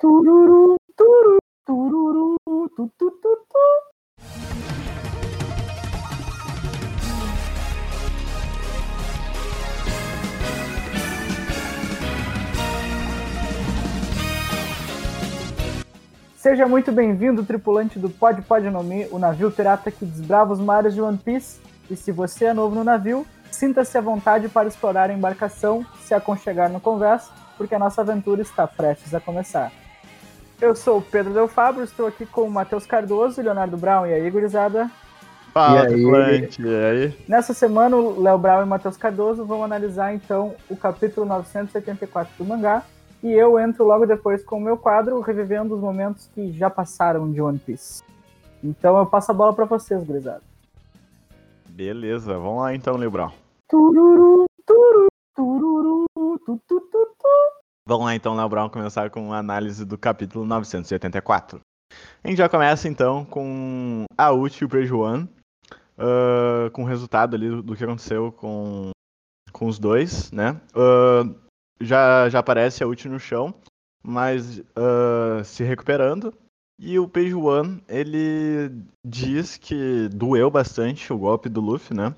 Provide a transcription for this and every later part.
Tururu, turu, tururu, tu, tu, tu, tu. Seja muito bem-vindo, tripulante do Pod Pod no Mi, o navio pirata que desbrava os mares de One Piece. E se você é novo no navio, sinta-se à vontade para explorar a embarcação, se aconchegar no conversa, porque a nossa aventura está prestes a começar. Eu sou o Pedro Del Fabro, estou aqui com o Matheus Cardoso, Leonardo Brown e a Igor Izada. Fala, E aí? tripulante, e aí? Nessa semana, o Léo Brown e o Matheus Cardoso vão analisar então o capítulo 974 do mangá. E eu entro logo depois com o meu quadro, revivendo os momentos que já passaram de One Piece. Então eu passo a bola para vocês, gurizada. Beleza, vamos lá então, Lebrão. Tururu, turu, tururu, tu, tu, tu, tu. Vamos lá então, Lebrão, começar com a análise do capítulo 984. A gente já começa então com a Uchi e o Prejuan, ah, com o resultado ali do, que aconteceu com, com os dois, né? Ah, já, já aparece a Uchi no chão, mas ah, se recuperando. E o One, ele diz que doeu bastante o golpe do Luffy, né?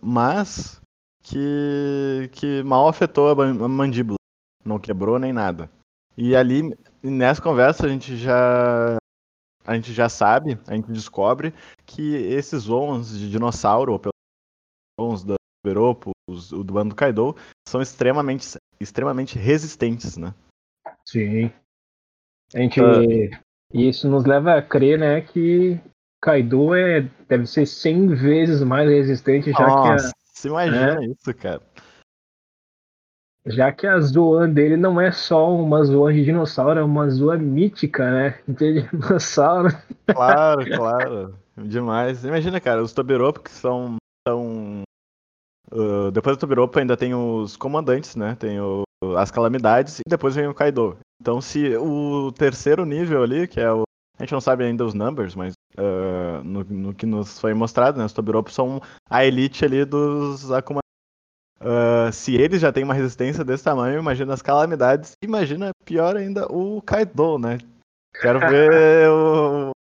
Mas que, que mal afetou a mandíbula. Não quebrou nem nada. E ali, nessa conversa, a gente já. A gente já sabe, a gente descobre que esses Zoans de dinossauro, ou pelo menos da Beropo, o do bando do Kaido, são extremamente, extremamente resistentes, né? Sim. A gente. Ah. E isso nos leva a crer, né, que Kaido é, deve ser 100 vezes mais resistente, já que a, Nossa, você imagina isso, cara. já que a Zoan dele não é só uma Zoan de dinossauro, é uma Zoan mítica, né? De dinossauro. Claro, claro. Demais. Imagina, cara, os Tobiropo que são. são ah, depois do Tobiropo ainda tem os comandantes, né? Tem o- as calamidades e depois vem o Kaido. Então se o terceiro nível ali, que é o. A gente não sabe ainda os numbers, mas ah, no, no que nos foi mostrado, né? Os Tobiropo são a elite ali dos Akuma. Ah, se eles já têm uma resistência desse tamanho, imagina as calamidades. Imagina, pior ainda, o Kaido, né? Quero ver o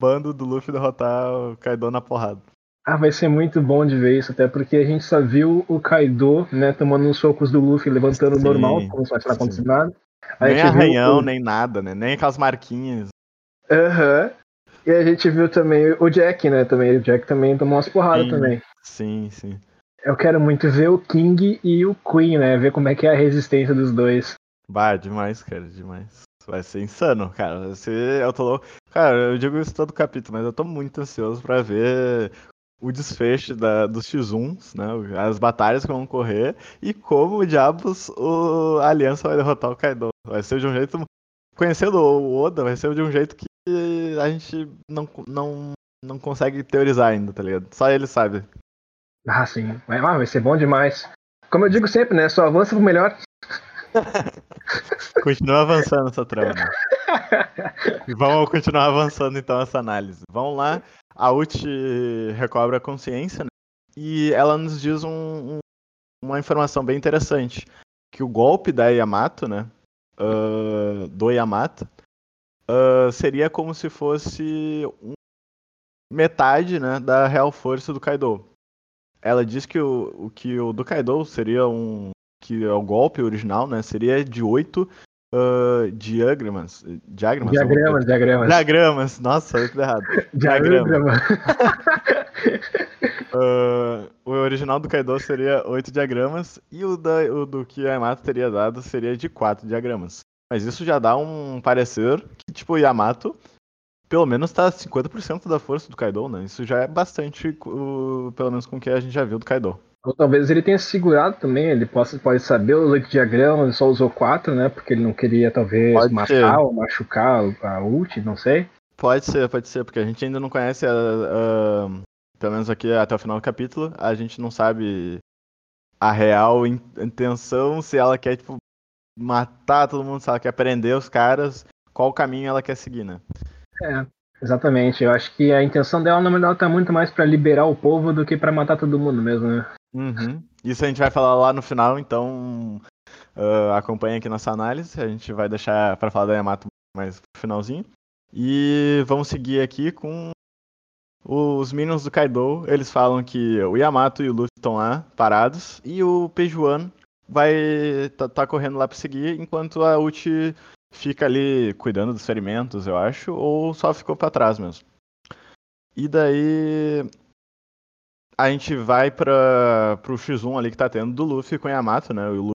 bando do Luffy derrotar o Kaido na porrada. Ah, vai ser muito bom de ver isso, até porque a gente só viu o Kaido, né, tomando uns socos do Luffy, levantando Sim, normal, como se não tivesse acontecido nada. A Nem arranhão, o- nem nada, né? Nem aquelas marquinhas. Aham. E a gente viu também o Jack, né? Também. O Jack também tomou umas porradas Sim. também. Sim, sim. Eu quero muito ver o King e o Queen, né? Ver como é que é a resistência dos dois. Bah, demais, cara, demais. Vai ser insano, cara. Ser. Eu tô louco. Cara, eu digo isso todo capítulo, mas eu tô muito ansioso pra ver o desfecho da, dos X1s, né? As batalhas que vão correr e como diabos o, a aliança vai derrotar o Kaido. Vai ser de um jeito. Conhecendo o Oda, vai ser de um jeito que a gente não, não, não consegue teorizar ainda, tá ligado? Só ele sabe. Ah, sim. Vai, ah, vai ser bom demais. Como eu digo sempre, né? Só avança pro melhor. Continua avançando essa trama. vamos continuar avançando então essa análise. Vamos lá. A Uchi recobra a consciência, né? E ela nos diz um- um- uma informação bem interessante. Que o golpe da Yamato, né? ah, do Yamato, ah, seria como se fosse um- metade né, da real força do Kaido. Ela diz que o, o que o do Kaido seria um. que é o golpe original, né? Seria de oito ah, diagramas. Diagramas? Diagramas, diagramas. Diagramas, nossa, falei tudo errado. Diagrama. Ah, o original do Kaido seria oito diagramas e o, da, o do que a Yamato teria dado seria de quatro diagramas. Mas isso já dá um parecer que, tipo, o Yamato pelo menos tá 50% da força do Kaido, né? Isso já é bastante, pelo menos com o que a gente já viu do Kaido. Ou talvez ele tenha se segurado também, ele possa, pode saber os oito diagramas, ele só usou quatro, né? Porque ele não queria, talvez, Pode matar ser. ou machucar a ult, não sei. Pode ser, pode ser, porque a gente ainda não conhece, a, a- pelo menos aqui até o final do capítulo, a gente não sabe a real in- intenção, se ela quer, tipo, matar todo mundo, se ela quer prender os caras, qual caminho ela quer seguir, né? É, exatamente. Eu acho que a intenção dela, na verdade, tá muito mais pra liberar o povo do que pra matar todo mundo mesmo, né? Uhum. Isso a gente vai falar lá no final, então uh, acompanhem aqui nossa análise. A gente vai deixar para falar da Yamato mais pro finalzinho. E vamos seguir aqui com os Minions do Kaido. Eles falam que o Yamato e o Luffy estão lá, parados, e o Pejuan vai tá, tá correndo lá para seguir, enquanto a Uchi fica ali cuidando dos ferimentos, eu acho, ou só ficou para trás mesmo. E daí a gente vai para pro X1 ali que tá tendo do Luffy com Yamato, né? O Luffy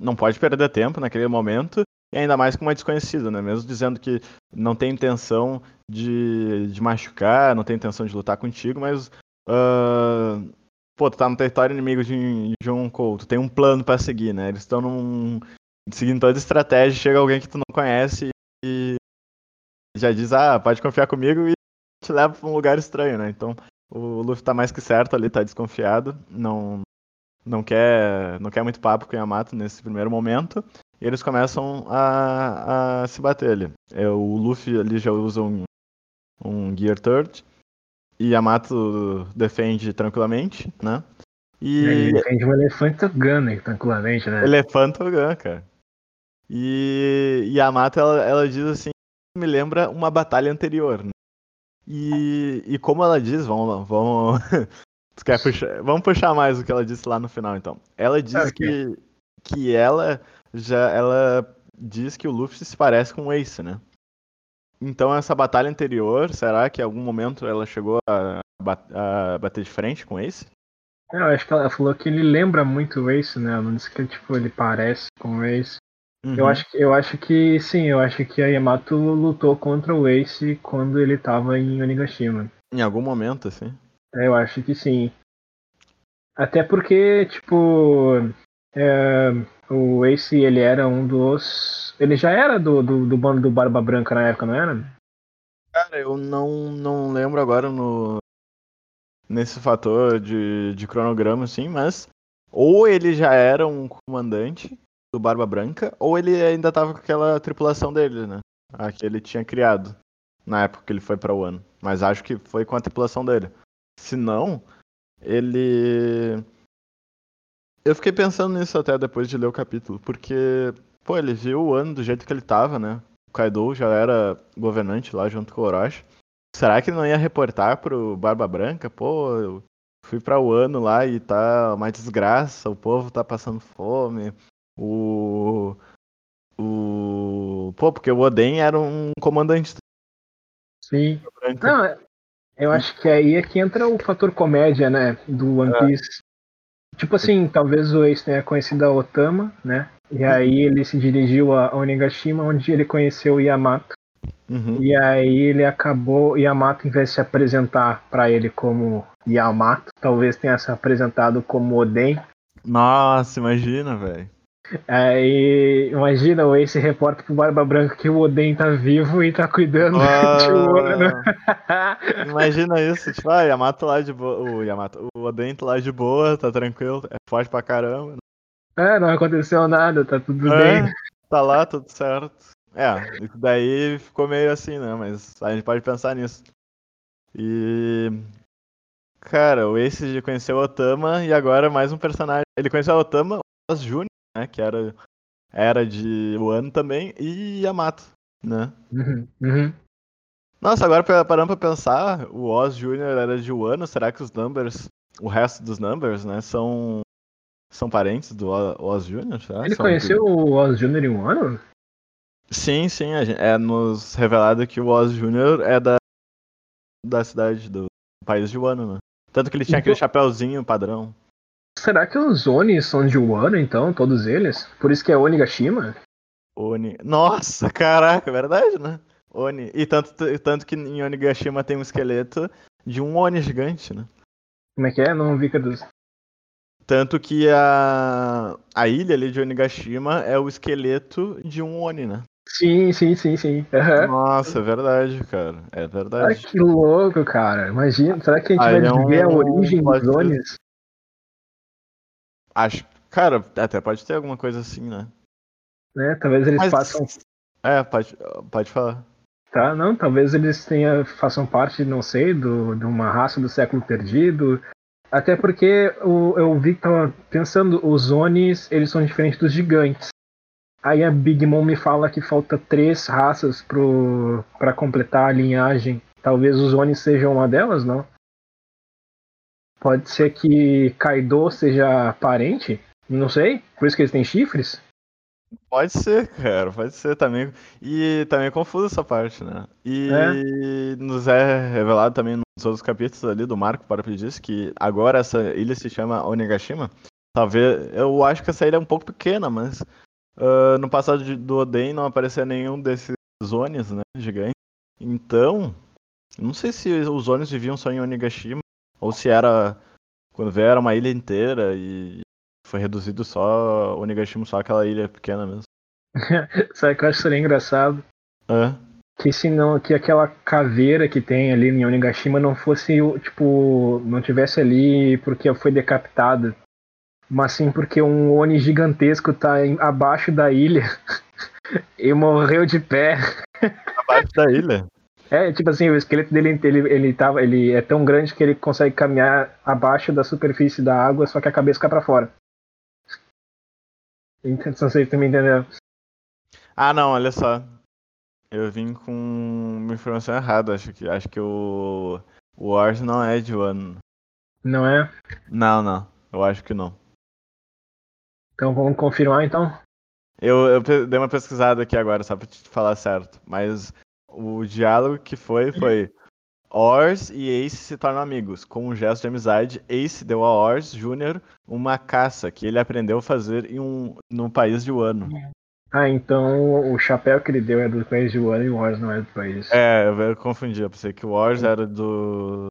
não pode perder tempo naquele momento, e ainda mais com uma desconhecida, né? Mesmo dizendo que não tem intenção de, de machucar, não tem intenção de lutar contigo, mas. Uh, pô, tu tá no território inimigo de, de um Couto, tem um plano para seguir, né? Eles estão num. seguindo toda a estratégia, chega alguém que tu não conhece e já diz, ah, pode confiar comigo e te leva pra um lugar estranho, né? Então o Luffy tá mais que certo ali, tá desconfiado, não, não quer não quer muito papo com o Yamato nesse primeiro momento. E eles começam a, a se bater ali. É, o Luffy ali já usa um, um Gear Third. E Yamato defende tranquilamente, né? E... Ele defende um Elefante Gun tranquilamente, né? Elefante Gun, cara. E Yamato, ela, ela diz assim, me lembra uma batalha anterior, né? E, e como ela diz, vamos, vamos, puxar, vamos puxar mais o que ela disse lá no final, então. Ela diz okay. que, que ela já ela diz que o Luffy se parece com o Ace, né? Então essa batalha anterior, será que em algum momento ela chegou a, a bater de frente com Ace? É, eu acho que ela falou que ele lembra muito o Ace, né? Ela não disse que tipo, ele parece com o Ace. Uhum. Eu, acho, eu acho que sim, eu acho que a Yamato lutou contra o Ace quando ele tava em Onigashima. Em algum momento, assim? É, eu acho que sim. Até porque, tipo, é, o Ace, ele era um dos. Ele já era do, do, do, bando do Barba Branca na época, não era? Cara, eu não, não lembro agora no. Nesse fator de, de cronograma, assim, mas. Ou ele já era um comandante do Barba Branca, ou ele ainda tava com aquela tripulação dele, né? A que ele tinha criado na época que ele foi para o ano. Mas acho que foi com a tripulação dele. Se não, ele eu fiquei pensando nisso até depois de ler o capítulo, porque, pô, ele viu o ano do jeito que ele tava, né? O Kaido já era governante lá junto com o Orochi. Será que ele não ia reportar pro Barba Branca? Pô, eu fui pra o ano lá e tá uma desgraça, o povo tá passando fome. O. O. Pô, porque o Oden era um comandante. Sim. Não, eu acho que aí é que entra o fator comédia, né? Do One é. Tipo assim, talvez o Ace tenha conhecido a Otama, né? E aí ele se dirigiu a Onigashima, onde ele conheceu o Yamato. Uhum. E aí ele acabou, Yamato, em vez de se apresentar para ele como Yamato, talvez tenha se apresentado como Oden. Nossa, imagina, velho. Aí, imagina o Ace reporta pro Barba Branca que o Oden tá vivo e tá cuidando oh, de um ano. Imagina isso, tipo, ah, Yamato lá de boa. O Yamato, o Oden tá lá de boa, tá tranquilo, é forte pra caramba. É, não aconteceu nada, tá tudo é, bem. Tá lá, tudo certo. É, isso daí ficou meio assim, né? Mas a gente pode pensar nisso. E. Cara, o Ace conheceu o Otama e agora mais um personagem. Ele conheceu o Otama, o Júnior né? Que era, era de Wano também, e Yamato, né? Uhum, uhum. Nossa, agora parando pra pensar, o Oz Jr. era de Wano, será que os numbers, o resto dos numbers, né, são, são parentes do Oz Jr.? Ele são conheceu de... o Oz Jr. em Wano? Sim, sim, é nos revelado que o Oz Jr. é da, da cidade do país de Wano, né? Tanto que ele tinha então... aquele chapéuzinho padrão. Será que os Oni são de Wano, então, todos eles? Por isso que é Onigashima? Oni. Nossa, caraca, é verdade, né? Oni. E tanto, tanto que em Onigashima tem um esqueleto de um Oni gigante, né? Como é que é? Não vi dos. Tanto que a, a ilha ali de Onigashima é o esqueleto de um Oni, né? Sim, sim, sim, sim. Uhum. Nossa, é verdade, cara. É verdade. Ai, que louco, cara. Imagina, será que a gente Aí vai é um... ver a origem dos Onis? Acho. Cara, até pode ter alguma coisa assim, né? É, talvez eles Mas... façam. É, pode, pode falar. Tá, não, talvez eles tenham, façam parte, não sei, do, de uma raça do século perdido. Até porque eu, eu vi que tava pensando, os Onis, eles são diferentes dos gigantes. Aí a Big Mom me fala que falta três raças pro, pra completar a linhagem. Talvez os Onis sejam uma delas, não? Pode ser que Kaido seja parente? Não sei. Por isso que eles têm chifres? Pode ser, cara, pode ser também. E também é confuso essa parte, né? E é. nos é revelado também nos outros capítulos ali do Marco para diz que agora essa ilha se chama Onigashima. Talvez. Eu acho que essa ilha é um pouco pequena, mas uh, no passado do Oden não aparecia nenhum desses zones, né? Gigantes. Então, não sei se os zones viviam só em Onigashima ou se era. Quando veio era uma ilha inteira e foi reduzido só Onigashima, só aquela ilha pequena mesmo. Sabe que eu acho seria engraçado? É. Que se não, que aquela caveira que tem ali em Onigashima não fosse, tipo, não tivesse ali porque foi decapitada. Mas sim porque um Oni gigantesco tá em, abaixo da ilha e morreu de pé. Abaixo da ilha? É, tipo assim, o esqueleto dele ele, ele, tava, ele é tão grande que ele consegue caminhar abaixo da superfície da água, só que a cabeça cai pra fora. Então, não sei se tu me entendeu. Ah, não, olha só. Eu vim com uma informação errada. Acho que, acho que o, o Wars não é de Wano. Não é? Não, não. Eu acho que não. Então vamos confirmar então? Eu, eu dei uma pesquisada aqui agora, só pra te falar certo. Mas o diálogo que foi foi Ors e Ace se tornam amigos. Com um gesto de amizade, Ace deu a Ors Jr. uma caça que ele aprendeu a fazer em um, no país de Wano. Ah, então o chapéu que ele deu é do país de Wano e o Ors não é do país. É, eu confundi, eu pensei que o Ors era do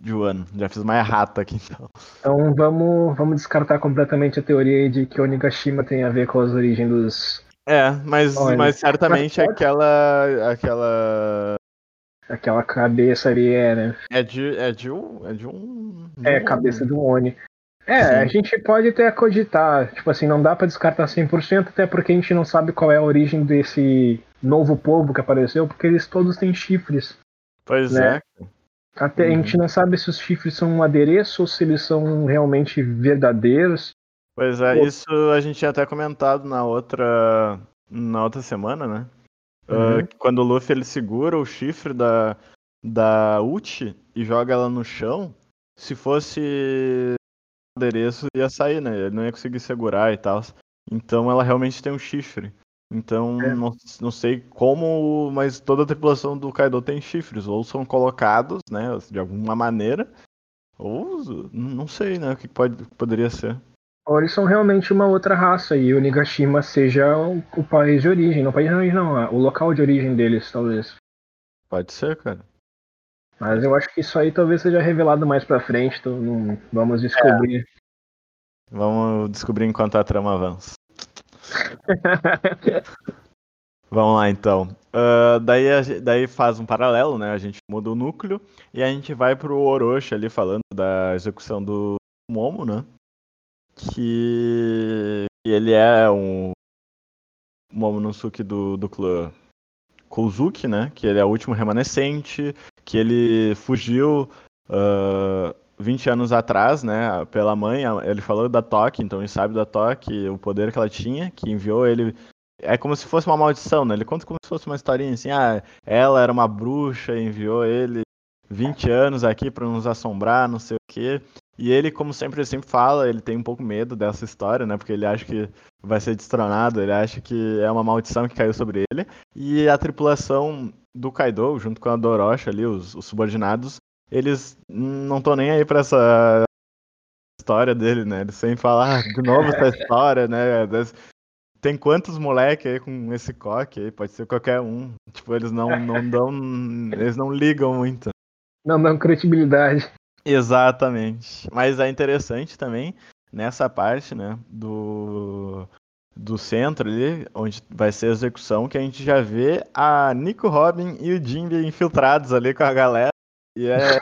de Wano. Já fiz uma errata aqui então. Então vamos, vamos descartar completamente a teoria de que Onigashima tem a ver com as origens dos. É, mas, mas certamente aquela. aquela Aquela cabeça ali é, né? É de, é de um. É de um. De é, um... cabeça do Oni. É, Sim. a gente pode até cogitar, tipo assim, não dá para descartar 100%, até porque a gente não sabe qual é a origem desse novo povo que apareceu, porque eles todos têm chifres. Pois né? é. Até uhum. a gente não sabe se os chifres são um adereço ou se eles são realmente verdadeiros. Pois é, Pô. isso a gente tinha até comentado na outra na outra semana, né? Uhum. Uh, quando o Luffy ele segura o chifre da, da Uchi e joga ela no chão, se fosse adereço ia sair, né? Ele não ia conseguir segurar e tal. Então ela realmente tem um chifre. Então é. não, não sei como, mas toda a tripulação do Kaido tem chifres, ou são colocados, né, de alguma maneira, ou não sei, né, o que pode, poderia ser. Eles são realmente uma outra raça e o Nigashima seja o, o país de origem. Não o país de origem, não, o local de origem deles, talvez. Pode ser, cara. Mas eu acho que isso aí talvez seja revelado mais pra frente, então não, vamos descobrir. É. Vamos descobrir enquanto a trama avança. Vamos lá então. Uh, daí, a, daí faz um paralelo, né? A gente muda o núcleo e a gente vai pro Orochi ali falando da execução do Momo, né? Que ele é um Momonosuke do, do clã Kozuki, né? Que ele é o último remanescente, que ele fugiu uh, ah, 20 anos atrás, né? Pela mãe, ele falou da Toque, então ele sabe da Toque, o poder que ela tinha, que enviou ele. É como se fosse uma maldição, né? Ele conta como se fosse uma historinha assim, ah, ela era uma bruxa, enviou ele 20 anos aqui para nos assombrar, não sei o quê. E ele, como sempre, ele sempre fala, ele tem um pouco medo dessa história, né? Porque ele acha que vai ser destronado, ele acha que é uma maldição que caiu sobre ele. E a tripulação do Kaido, junto com a Dorocha ali, os, os subordinados, eles não estão nem aí pra essa história dele, né? Eles sempre falam, ah, de novo essa história, né? Tem quantos moleque aí com esse coque aí? Pode ser qualquer um. Tipo, eles não, não dão. Eles não ligam muito. Não dão credibilidade. Exatamente. Mas é interessante também nessa parte, né, do do centro ali, onde vai ser a execução, que a gente já vê a Nico Robin e o Jimmy infiltrados ali com a galera. E é,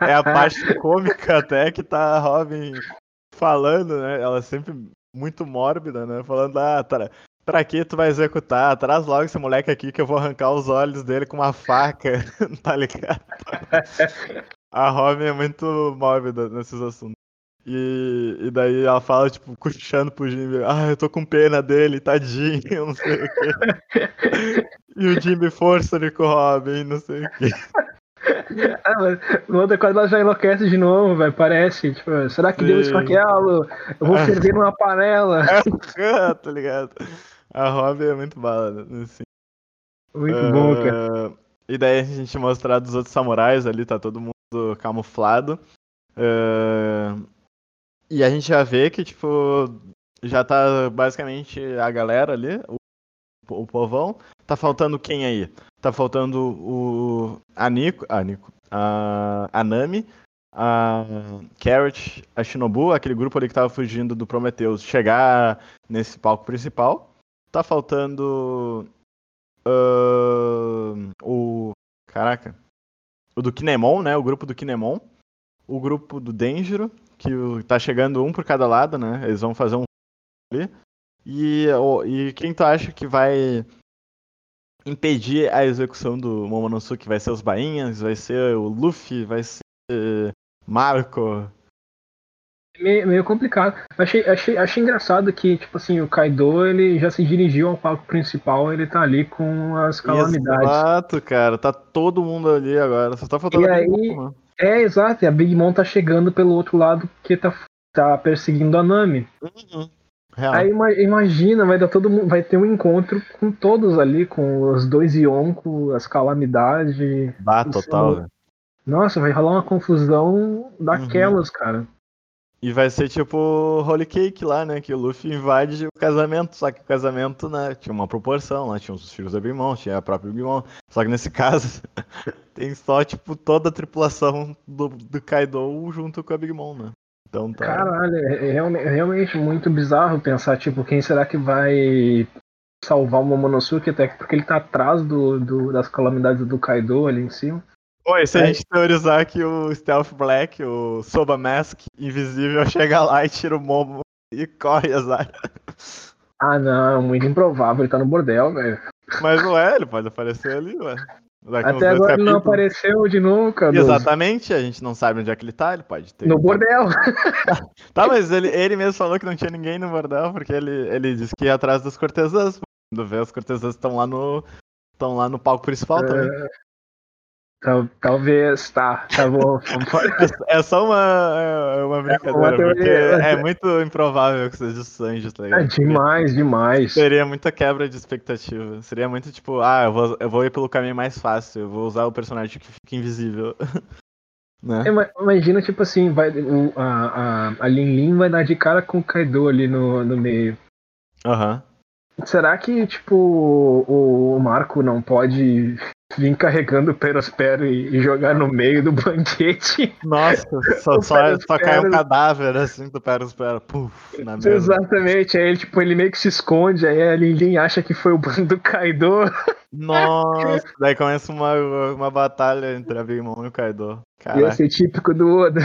é a parte cômica até que tá a Robin falando, né? Ela sempre muito mórbida, né? Falando, ah, pra, pra que tu vai executar? Traz logo esse moleque aqui que eu vou arrancar os olhos dele com uma faca, tá ligado? A Robin é muito mórbida nesses assuntos. E, e daí ela fala, tipo, cochichando pro Jimmy, ah, eu tô com pena dele, tadinho, não sei o quê. e o Jimmy força ele com o Robin, não sei o quê. Ah, mas outro quadro ela já enlouquece de novo, velho. Parece, tipo, será que deu esfaqueá-lo? Eu vou ferver numa panela. É, tá ligado? A Robin é muito bala, assim. Muito uh, bom, cara. E daí a gente mostrar dos outros samurais ali, tá todo mundo camuflado. Uh, e a gente já vê que, tipo, já tá basicamente a galera ali, o, o povão. Tá faltando quem aí? Tá faltando o. A Nico. A Nico. A, a Nami, a Carrot, a Shinobu, aquele grupo ali que tava fugindo do Prometheus, chegar nesse palco principal. Tá faltando. Uh, o. Caraca. O do Kinemon, né? O grupo do Kinemon. O grupo do Denjiro, que tá chegando um por cada lado, né? Eles vão fazer um. E, e quem tu acha que vai impedir a execução do Momonosuke? Vai ser os bainhas? Vai ser o Luffy? Vai ser Marco? Meio, meio complicado. Achei, achei, achei engraçado que, tipo assim, o Kaido ele já se dirigiu ao palco principal, ele tá ali com as calamidades. Exato, cara. Tá todo mundo ali agora. Só tá faltando e aí, mundo, É, exato. E a Big Mom tá chegando pelo outro lado que tá, tá perseguindo a Nami. Uhum. Real. Aí imagina, vai dar todo mundo, vai ter um encontro com todos ali, com os dois Yonko, as calamidades. Bah, total, velho. Nossa, vai rolar uma confusão daquelas, uhum. cara. E vai ser tipo Holy Cake lá, né? Que o Luffy invade o casamento. Só que o casamento, né? Tinha uma proporção lá. Tinha os filhos da Big Mom, tinha a própria Big Mom. Só que nesse caso, tem só, tipo, toda a tripulação do, do Kaido junto com a Big Mom, né? Então tá. Caralho, é, é, é realmente muito bizarro pensar, tipo, quem será que vai salvar o Momonosuke, até porque ele tá atrás do, do, das calamidades do Kaido ali em cima. Oi, se é. a gente teorizar que o Stealth Black, o Soba Mask invisível, chega lá e tira o Momo e corre azar. Ah não, muito improvável, ele tá no bordel, velho. Mas não é, ele pode aparecer ali, ué. Daqui Até agora ele não apareceu de nunca. Exatamente, a gente não sabe onde é que ele tá, ele pode ter. No bordel. tá, mas ele, ele mesmo falou que não tinha ninguém no bordel, porque ele, ele disse que ia atrás das cortesãs. Quando vê, as cortesãs estão lá no. estão lá no palco principal é... também. Tal, talvez, tá, tá bom. é só uma, é uma brincadeira, é é muito improvável que seja o Sanji, tá ligado? É demais, demais. Seria muita quebra de expectativa. Seria muito tipo, ah, eu vou, eu vou ir pelo caminho mais fácil, eu vou usar o personagem que fica invisível. né? Imagina, tipo assim, vai, o, a, a, a Lin Lin vai dar de cara com o Kaido ali no, no meio. Aham. Uhum. Será que, tipo, o, Marco não pode vir carregando o Perospero e, jogar no meio do banquete. Nossa, só, só, só cai um cadáver assim do Perospero. Puf, na mesa. Exatamente, aí tipo, ele meio que se esconde, aí a Lindin acha que foi o bando do Kaido. Nossa, daí começa uma, uma batalha entre a Big Mom e o Kaido. Caraca. Ia ser típico do Oda.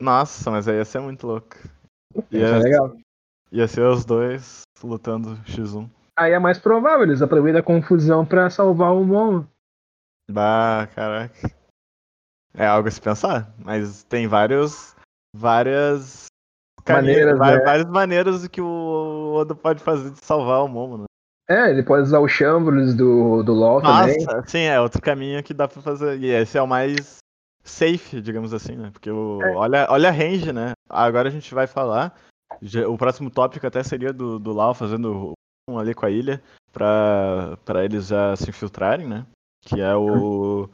Nossa, mas aí ia ser muito louco. Ia, legal. Ia ser os dois lutando X1. Aí é mais provável, eles aproveitam a confusão para salvar o Momo. Bah, caraca. É algo a se pensar, mas tem vários. várias. Maneiras, várias, é. várias maneiras que o Oda pode fazer de salvar o Momo, né? É, ele pode usar o Chambers do, do LoL Nossa, também. sim, é outro caminho que dá pra fazer. E esse é o mais safe, digamos assim, né? Porque o, é. olha, olha a range, né? Agora a gente vai falar. O próximo tópico até seria do, do Lau fazendo um ali com a ilha pra, pra eles já se infiltrarem, né? que é o,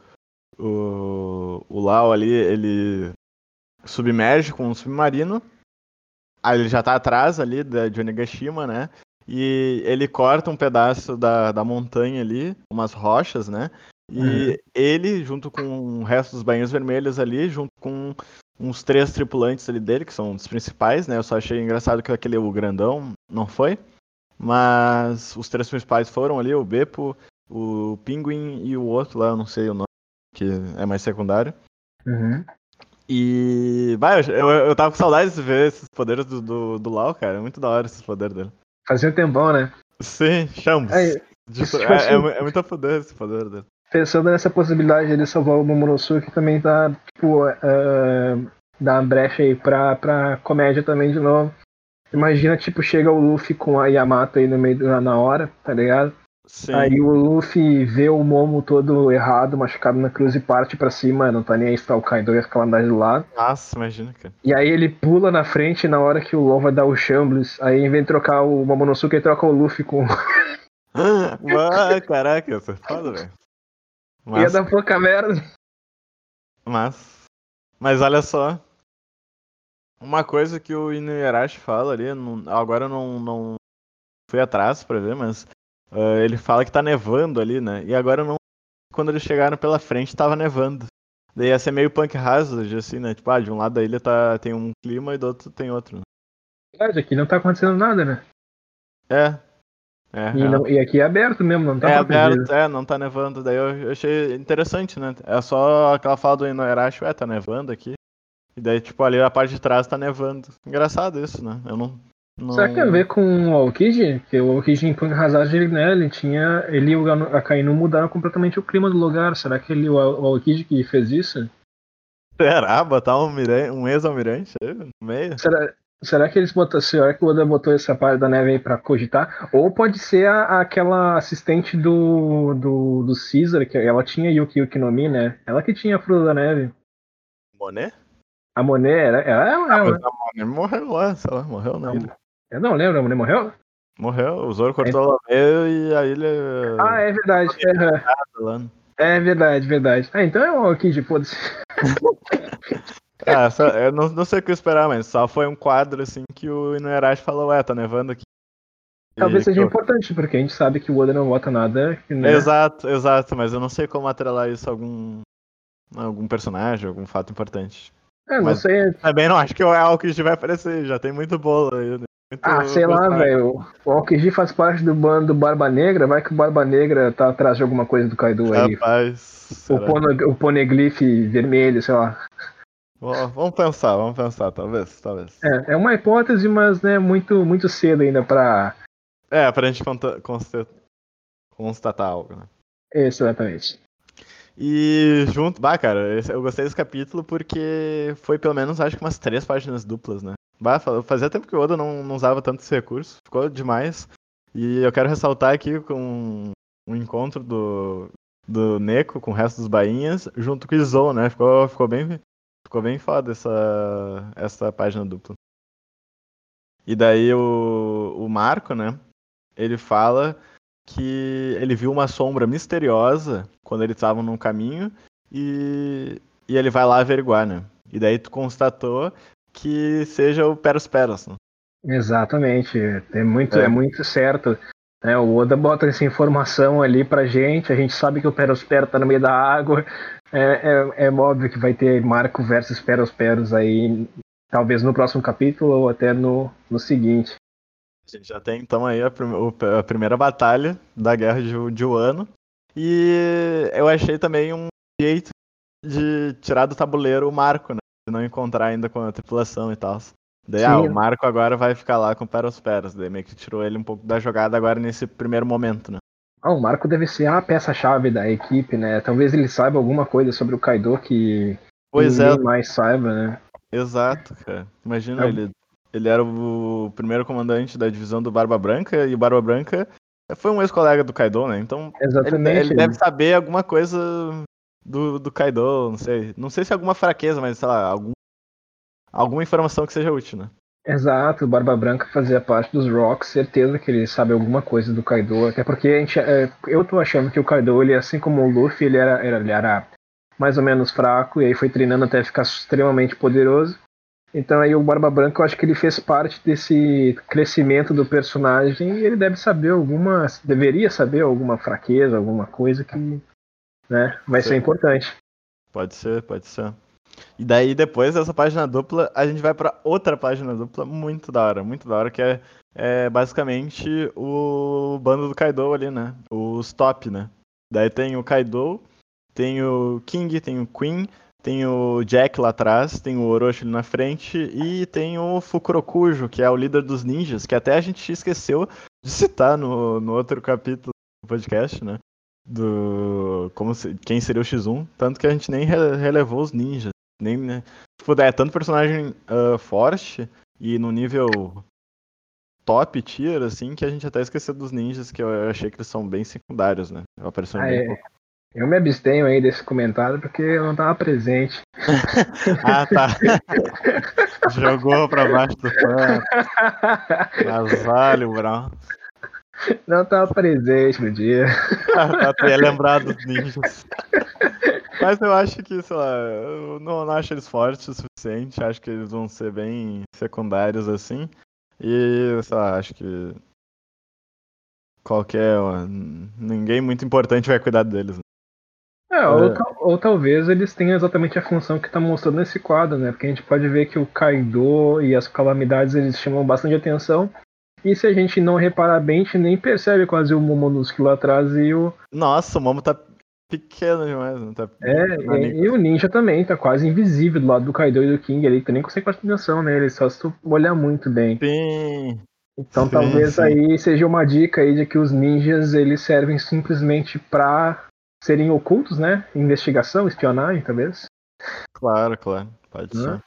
o, o Lau ali, ele submerge com um submarino, aí ele já tá atrás ali da, de Onigashima, né? E ele corta um pedaço da, da montanha ali, umas rochas, né? E uhum. ele, junto com o resto dos banhos vermelhos ali, junto com uns três tripulantes ali dele, que são os principais, né? Eu só achei engraçado que aquele, o grandão, não foi. Mas os três principais foram ali, o Beppo, o Pinguim e o outro lá, eu não sei o nome, que é mais secundário. Uhum. E. Vai, eu, eu tava com saudade de ver esses poderes do, do, do Lau, cara. É muito da hora esses poderes dele. Fazia um tempão, né? Sim, chamos. É, é, é, é, muito poder esse poder dele. Pensando nessa possibilidade de salvar o Momonosuke também tá, tipo, uh, dá uma brecha aí pra, pra comédia também de novo. Imagina, tipo, chega o Luffy com a Yamato aí no meio da na hora, tá ligado? Sim. Aí o Luffy vê o Momo todo errado, machucado na cruz e parte pra cima, não tá nem aí pra o Kaido e as calamidades do lado. Nossa, imagina, cara. E aí ele pula na frente na hora que o LOL vai dar o Shambles, aí em vez de trocar o Momonosuke, ele troca o Luffy com... Mano, caraca, você é foda, velho. Mas... Ia dar pouca merda. Mas. Mas olha só. Uma coisa que o Inuyarashi fala ali, não, agora eu não, não fui atrás pra ver, mas uh, ele fala que tá nevando ali, né? E agora não. Quando eles chegaram pela frente, tava nevando. Daí ia ser meio punk hazard, assim, né? Tipo, ah, de um lado da ilha tá, tem um clima e do outro tem outro. Né? Verdade, aqui não tá acontecendo nada, né? É, é, e, não, e, aqui é aberto mesmo, não tá É aberto, é, não tá nevando. Daí eu, eu, achei interessante, né? É só aquela fala do Inoerashi, ué, tá nevando aqui. E daí, tipo, ali a parte de trás tá nevando. Engraçado isso, né? Eu não. não... Será que tem a ver com o Aokiji? Porque o Aokiji em Punk Hazard, ele, né, ele tinha. Ele e o Akainu mudaram completamente o clima do lugar. Será que ele, o Aokiji que fez isso? Será? Botar um, um ex-almirante no meio? Será, Será que eles botaram, será que o Oda botou essa parte da neve aí pra cogitar? Ou pode ser a, aquela assistente do, do, do Caesar, que ela tinha Yuki Yuki no Mi, né? Ela que tinha a fruta da neve. Monet? A Monet, era, ela, ela, ah, ela. a Monet morreu lá, sei lá, morreu ilha. Eu não lembro, a Monet morreu? Morreu, o Zoro cortou é. ela e a ilha... Ah, é verdade. É, é verdade, verdade. Ah, então é o Kid, foda-se. Ah, só, eu não, não sei o que esperar, mas só foi um quadro assim que o Inuarashi falou, ué, tá nevando aqui. Talvez e, seja importante, porque a gente sabe que o Oda não vota nada. Né? Exato, exato, mas eu não sei como atrelar isso a algum, algum personagem, algum fato importante. É, não mas sei. Também não acho que o Aokiji vai aparecer, já tem muito bolo aí. Né? Muito ah, sei lá, velho. O Aokiji faz parte do bando do Barba Negra, vai que o Barba Negra tá atrás de alguma coisa do Kaido aí. Rapaz. O, pono, o Poneglyph vermelho, sei lá. Vamos pensar, vamos pensar, talvez, talvez. É, é uma hipótese, mas né, muito, muito cedo ainda pra. É, pra gente conta, constatar, constatar algo, né? Exatamente. E junto, bah, cara, eu gostei desse capítulo porque foi pelo menos, acho que umas três páginas duplas, né? Bah, fazia tempo que o Oda não, não usava tanto esse recurso, ficou demais. E eu quero ressaltar aqui com um encontro do, do Neko com o resto dos bainhas, junto com o Izou, né? Ficou, ficou bem, Ficou bem foda essa, essa página dupla. E daí o, o Marco, né? Ele fala que ele viu uma sombra misteriosa quando eles estavam no caminho e, e ele vai lá averiguar, né? E daí tu constatou que seja o Peros Peros, né? Exatamente, é muito, é. é muito certo. É, o Oda bota essa informação ali pra gente, a gente sabe que o Peros Peros tá no meio da água, é, é, é óbvio que vai ter Marco versus Peros Peros aí, talvez no próximo capítulo ou até no, no seguinte. A gente já tem então aí a, prim a primeira batalha da guerra de, de Wano. E eu achei também um jeito de tirar do tabuleiro o Marco, né? De não encontrar ainda com a tripulação e tal. Daí, ah, o Marco agora vai ficar lá com o Peros Peros. Daí meio que tirou ele um pouco da jogada agora nesse primeiro momento, né? Ah, o Marco deve ser a peça-chave da equipe, né? Talvez ele saiba alguma coisa sobre o Kaido que pois ninguém é. mais saiba, né? Exato, cara. Imagina, é. ele, ele era o primeiro comandante da divisão do Barba Branca e o Barba Branca foi um ex-colega do Kaido, né? Então. Ele, ele deve saber alguma coisa do, do Kaido, não sei. Não sei se é alguma fraqueza, mas sei lá, algum, alguma informação que seja útil, né? Exato, o Barba Branca fazia parte dos Rocks, certeza que ele sabe alguma coisa do Kaido, até porque a gente, é, eu tô achando que o Kaido, ele, assim como o Luffy, ele era, ele era mais ou menos fraco, e aí foi treinando até ficar extremamente poderoso. Então aí o Barba Branca, eu acho que ele fez parte desse crescimento do personagem, e ele deve saber alguma, deveria saber alguma fraqueza, alguma coisa que né, vai ser importante. Pode ser, pode ser. E daí, depois dessa página dupla, a gente vai para outra página dupla muito da hora, muito da hora, que é, é basicamente o bando do Kaido ali, né? Os top, né? Daí tem o Kaido, tem o King, tem o Queen, tem o Jack lá atrás, tem o Orochi ali na frente e tem o Fukurokujo, que é o líder dos ninjas, que até a gente esqueceu de citar no, no outro capítulo do podcast, né? do como se, quem seria o X1, tanto que a gente nem re, relevou os ninjas, nem né, tipo, é tanto personagem uh, forte e no nível top tier assim que a gente até esqueceu dos ninjas que eu achei que eles são bem secundários, né? Apareceu ah, bem é. pouco. Eu me abstenho aí desse comentário porque eu não tava presente. ah, tá. Jogou pra baixo do pano. Vale, Brown. Não tava presente no dia. ah, tá, ia lembrar dos ninjas. Mas eu acho que, sei lá, eu não, não acho eles fortes o suficiente. Acho que eles vão ser bem secundários assim. E, sei lá, acho que qualquer. Ninguém muito importante vai cuidar deles. É, ou, é. ou, talvez eles tenham exatamente a função que está mostrando nesse quadro, né? Porque a gente pode ver que o Kaido e as calamidades eles chamam bastante atenção. E se a gente não reparar bem, a gente nem percebe quase o Momonosuke lá atrás e o. Nossa, o Momo tá pequeno demais, né? Tá é, e, e, o Ninja também tá quase invisível do lado do Kaido e do King. Ele nem consegue prestar atenção nele, só se tu olhar muito bem. Sim. Então sim, talvez sim. aí seja uma dica aí de que os ninjas eles servem simplesmente pra serem ocultos, né? Investigação, espionagem, talvez. Claro, claro. Pode ser.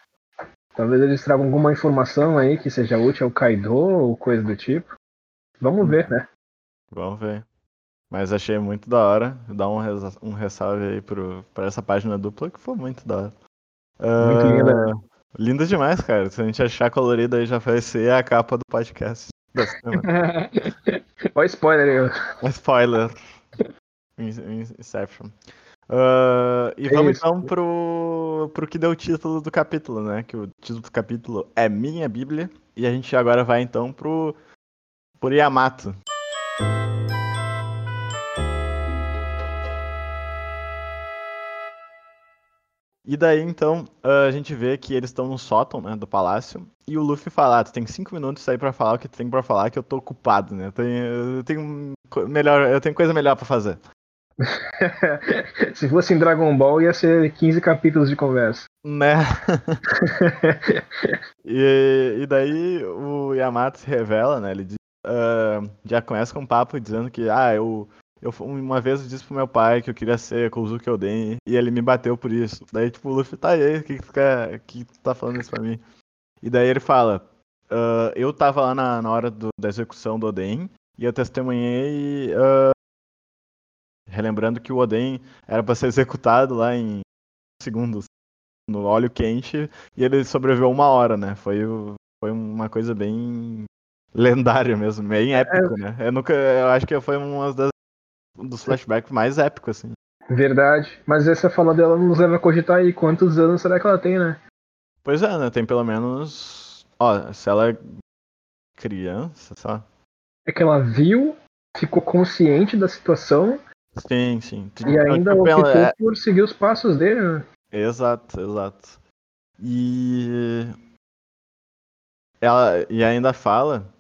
Talvez eles tragam alguma informação aí que seja útil ao Kaido ou coisa do tipo. Vamos hum. ver, né? Vamos ver. Mas achei muito da hora. Dar um, res... um ressalve aí pro... pra essa página dupla que foi muito da hora. Muito uh... linda. Linda demais, cara. Se a gente achar colorida aí já vai ser a capa do podcast. Olha spoiler aí. Spoiler. Inception. Uh, e é vamos isso. então pro, pro que deu o título do capítulo, né? Que o título do capítulo é Minha Bíblia. E a gente agora vai então pro, pro Yamato. E daí, então, a gente vê que eles estão no sótão, né, do palácio, e o Luffy fala, ah, tu tem cinco minutos aí para falar o que tu tem para falar, que eu tô ocupado, né, eu tenho, eu tenho, melhor, eu tenho coisa melhor para fazer. Se fosse em Dragon Ball, ia ser 15 capítulos de conversa. Né? e, e daí o Yamato se revela, né, ele diz, uh, já começa com um papo dizendo que, ah, eu eu uma vez eu disse pro meu pai que eu queria ser Kozuki Oden e ele me bateu por isso. Daí, tipo, o Luffy tá aí, o que, que, tu quer, que tu tá falando isso pra mim? E daí ele fala: uh, Eu tava lá na, na hora do, da execução do Oden e eu testemunhei. Uh, relembrando que o Oden era pra ser executado lá em segundos, no óleo quente, e ele sobreviveu uma hora, né? Foi, foi uma coisa bem lendária mesmo, bem épico, é. né? Eu, nunca, eu acho que foi uma das um dos flashbacks mais épicos, assim. Verdade. Mas essa fala dela nos leva a cogitar aí quantos anos será que ela tem, né? Pois é, né? Tem pelo menos. Ó, se ela é criança, só. É que ela viu, ficou consciente da situação. Sim, sim. E ainda tipo, optou ela... É por seguir os passos dele, né? Exato, exato. E. Ela e ainda fala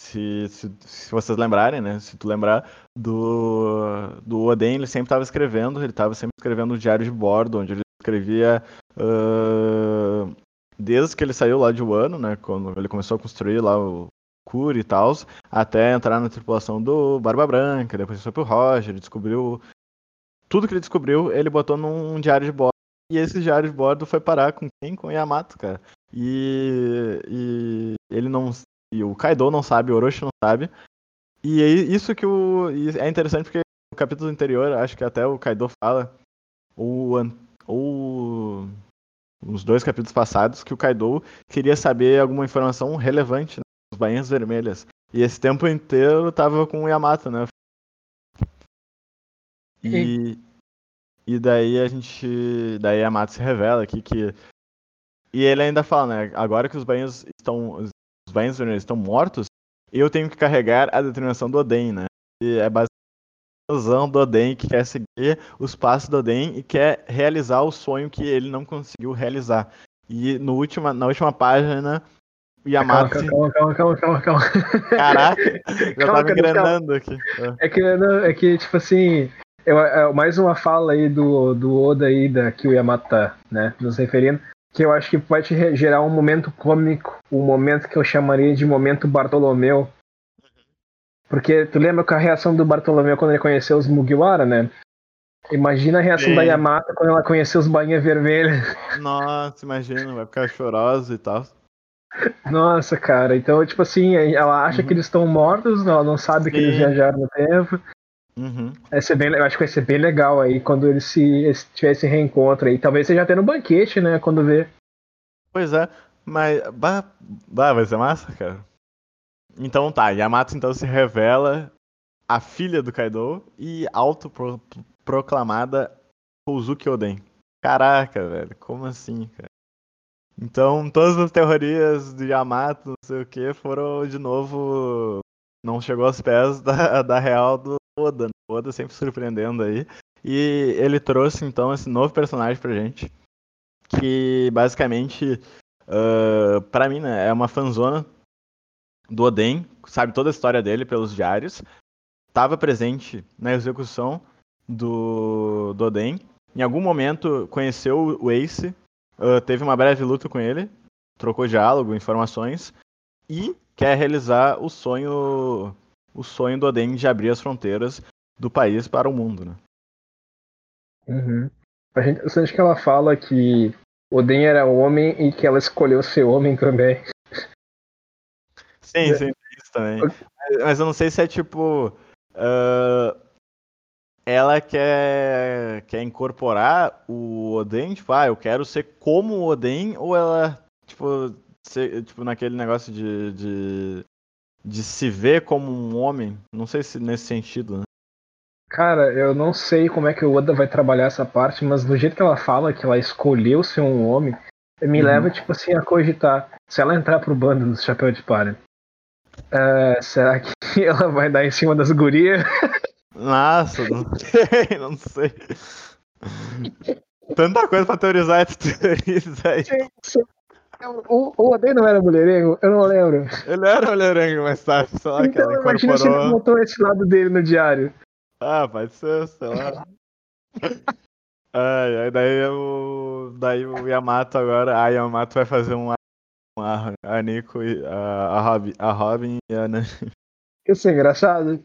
se, se, se, vocês lembrarem, né? Se tu lembrar do, do Oden, ele sempre estava escrevendo, ele estava sempre escrevendo o diário de bordo, onde ele escrevia uh, desde que ele saiu lá de Wano, né? Quando ele começou a construir lá o Curi e tal, até entrar na tripulação do Barba Branca, depois foi pro Roger, ele descobriu tudo que ele descobriu, ele botou num diário de bordo. E esse diário de bordo foi parar com quem? Com Yamato, cara. E, e ele não e o Kaido não sabe, o Orochi não sabe. E é isso que o. é interessante porque no capítulo anterior, acho que até o Kaido fala, ou, ou nos dois capítulos passados, que o Kaido queria saber alguma informação relevante né, bainhas vermelhas. E esse tempo inteiro tava com o Yamato, né? E, e daí a gente. Daí Yamato se revela aqui que. E ele ainda fala, né? Agora que os banhos estão os Vainzner estão mortos, eu tenho que carregar a determinação do Oden, né? E é basicamente a ilusão do Oden que quer seguir os passos do Oden e quer realizar o sonho que ele não conseguiu realizar. E no última, na última página, o Yamato. Calma, calma, calma, calma, calma. Caraca, já calma, tava engrandando aqui. É que, é que, tipo assim, eu, é mais uma fala aí do, do Oda aí da, que o Yamato tá, né, nos referindo que eu acho que pode gerar um momento cômico, um momento que eu chamaria de momento Bartolomeu. Porque tu lembra que a reação do Bartolomeu quando ele conheceu os Mugiwara, né? Imagina a reação Sim. da Yamato quando ela conheceu os bainhas vermelhas. Nossa, imagina, vai ficar chorosa e tal. Nossa, cara, então, tipo assim, ela acha uhum. que eles estão mortos, ela não sabe Sim. que eles viajaram no tempo. Uhum. Vai ser bem, eu acho que vai ser bem legal aí quando eles se eles tiver esse reencontro aí. Talvez seja até no banquete, né? Quando vê. Pois é, mas. Bah, bah, vai ser massa, cara. Então tá, Yamato então se revela a filha do Kaido e autoproclamada Kozuki Oden. Caraca, velho, como assim, cara? Então, todas as teorias de Yamato, não sei o que, foram de novo. Não chegou aos pés da, da real do Oda. Né? Oda sempre surpreendendo aí. E ele trouxe então esse novo personagem pra gente. Que basicamente, uh, pra mim, né, é uma fanzona do Oden, sabe toda a história dele pelos diários. Estava presente na execução do, do Oden. Em algum momento conheceu o Ace, uh, teve uma breve luta com ele, trocou diálogo, informações e quer realizar o sonho o sonho do Oden de abrir as fronteiras do país para o mundo, né? Uhum. A gente, interessante que ela fala que Oden era homem e que ela escolheu ser homem também. Sim, sim, isso também. Mas eu não sei se é tipo. Uh, ela quer, quer incorporar o Oden, tipo, ah, eu quero ser como o Oden, ou ela, tipo, ser, tipo naquele negócio de, de, de se ver como um homem? Não sei se nesse sentido, né? Cara, eu não sei como é que o Oda vai trabalhar essa parte, mas do jeito que ela fala que ela escolheu ser um homem, me uhum. leva, tipo assim, a cogitar. Se ela entrar pro bando do Chapéu de Palha, uh, será que ela vai dar em cima das gurias? Nossa, não sei, não sei. Tanta coisa pra teorizar, tu teoriza aí. O, o Oden não era mulherengo? Eu não lembro. Ele era mulherengo, mas sabe, sei lá, então, que imagina se ele botou esse lado dele no diário. Ah, pode ser, sei lá. Ai, aí daí o, daí o Yamato agora, a Yamato vai fazer um a, a Nico e a, a, Robin, a Robin e a Nani. Isso é engraçado.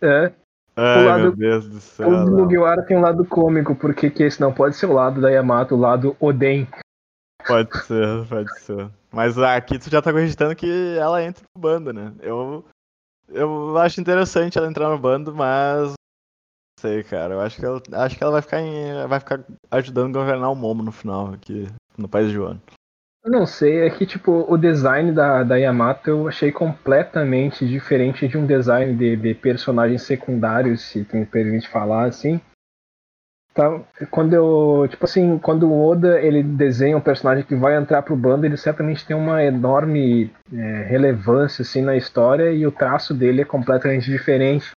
É. Ai, lado, meu Deus do céu. O Mugiwara tem um lado cômico, porque que esse não pode ser o lado da Yamato, o lado Oden. Pode ser, pode ser. Mas aqui tu já tá acreditando que ela entra no bando, né? Eu, eu acho interessante ela entrar no bando, mas. Não sei, cara. Eu acho que ela, acho que ela vai ficar, em, vai ficar ajudando a governar o Momo no final, aqui no país de Joano. Eu não sei, é que tipo, o design da, da Yamato eu achei completamente diferente de um design de, de personagens secundários, se tu me permite falar assim. Tá, quando eu, tipo assim, quando o Oda ele desenha um personagem que vai entrar pro bando, ele certamente tem uma enorme é, relevância assim na história e o traço dele é completamente diferente.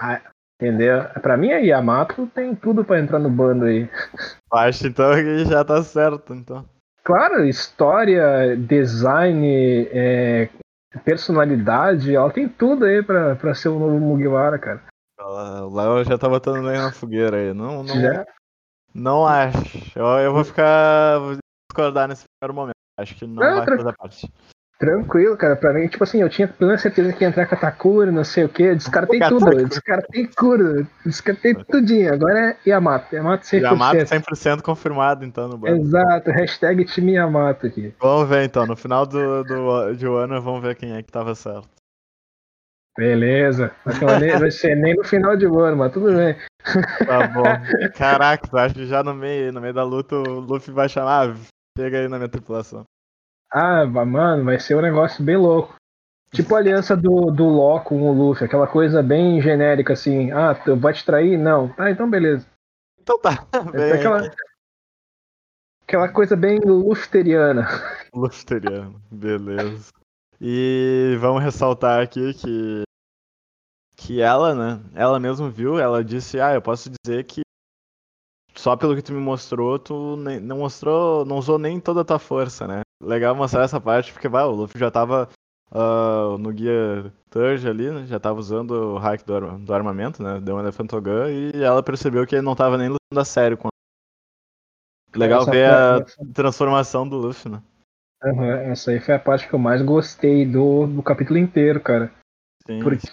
Ah, entendeu? Para mim a Yamato tem tudo para entrar no bando aí. Acho então que já tá certo, então. Claro, história, design, é, personalidade, ela tem tudo aí pra, pra ser o novo Mugiwara, cara. O Léo já tá botando bem na fogueira aí. Não, não, já? não acho. Eu, eu vou ficar. Vou discordar nesse primeiro momento. Acho que não, não vai fazer parte. Tranquilo, cara. Pra mim, tipo assim, eu tinha plena certeza que ia entrar Katakura, não sei o que. Descartei tudo. Descartei cura. Descartei tudinho. Agora é Yamato. Yamato 100%. Yamato 100% confirmado, então, no banco. Exato. Hashtag time Yamato aqui. Vamos ver, então. No final do, do, de um ano, vamos ver quem é que tava certo. Beleza. Vai ser nem no final de ano, mas tudo bem. Tá bom. Caraca, acho que já no meio, no meio da luta o Luffy vai chamar. Ah, chega aí na minha tripulação. Ah, mano, vai ser um negócio bem louco. Tipo a aliança do, do Loki com o Luffy, aquela coisa bem genérica assim. Ah, vai te trair? Não. Ah, então beleza. Então tá. Bem... Aquela, aquela coisa bem lufteriana. Lufteriana, beleza. E vamos ressaltar aqui que que ela, né, ela mesma viu, ela disse: "Ah, eu posso dizer que só pelo que tu me mostrou, tu nem, não mostrou, não usou nem toda a tua força, né? Legal mostrar essa parte, porque vai, o Luffy já tava uh, no guia Turge ali, né? Já tava usando o hack do, do armamento, né? Deu um Elephantogun e ela percebeu que ele não tava nem lutando a sério com Legal essa ver a transformação do Luffy, né? Uhum, essa aí foi a parte que eu mais gostei do, do capítulo inteiro, cara. Sim, porque,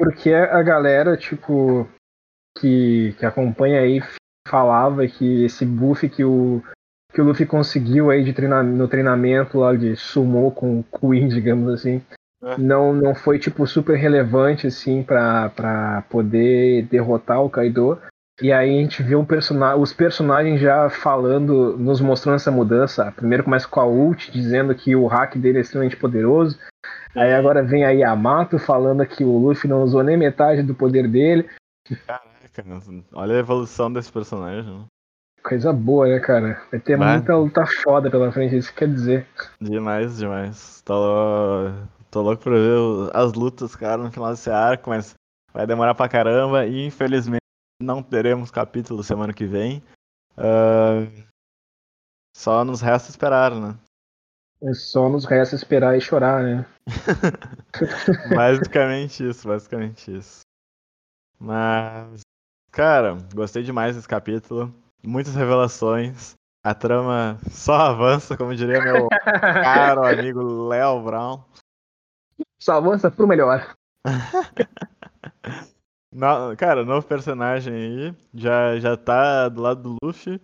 porque a galera, tipo, que, que acompanha aí falava que esse buff que o, que o Luffy conseguiu aí de no treinamento lá de sumo com o Queen, digamos assim, é. não, não foi tipo super relevante assim para poder derrotar o Kaido. E aí a gente vê um os personagens já falando, nos mostrando essa mudança. Primeiro começa com a ult, dizendo que o hack dele é extremamente poderoso. Aí agora vem a Yamato falando que o Luffy não usou nem metade do poder dele. Caraca, olha a evolução desse personagem. Né? Coisa boa, né, cara? Vai ter muita luta foda pela frente, isso quer dizer. Demais, demais. Tô, tô louco pra ver as lutas, cara, no final desse arco, mas vai demorar pra caramba e infelizmente não teremos capítulo semana que vem. Uh, só nos resta esperar, né? É só nos resta esperar e chorar, né? basicamente isso, basicamente isso. Mas, cara, gostei demais desse capítulo. Muitas revelações. A trama só avança, como diria meu caro amigo Léo Brown. Só avança pro melhor. No, cara, novo personagem aí. Já, já tá do lado do Luffy.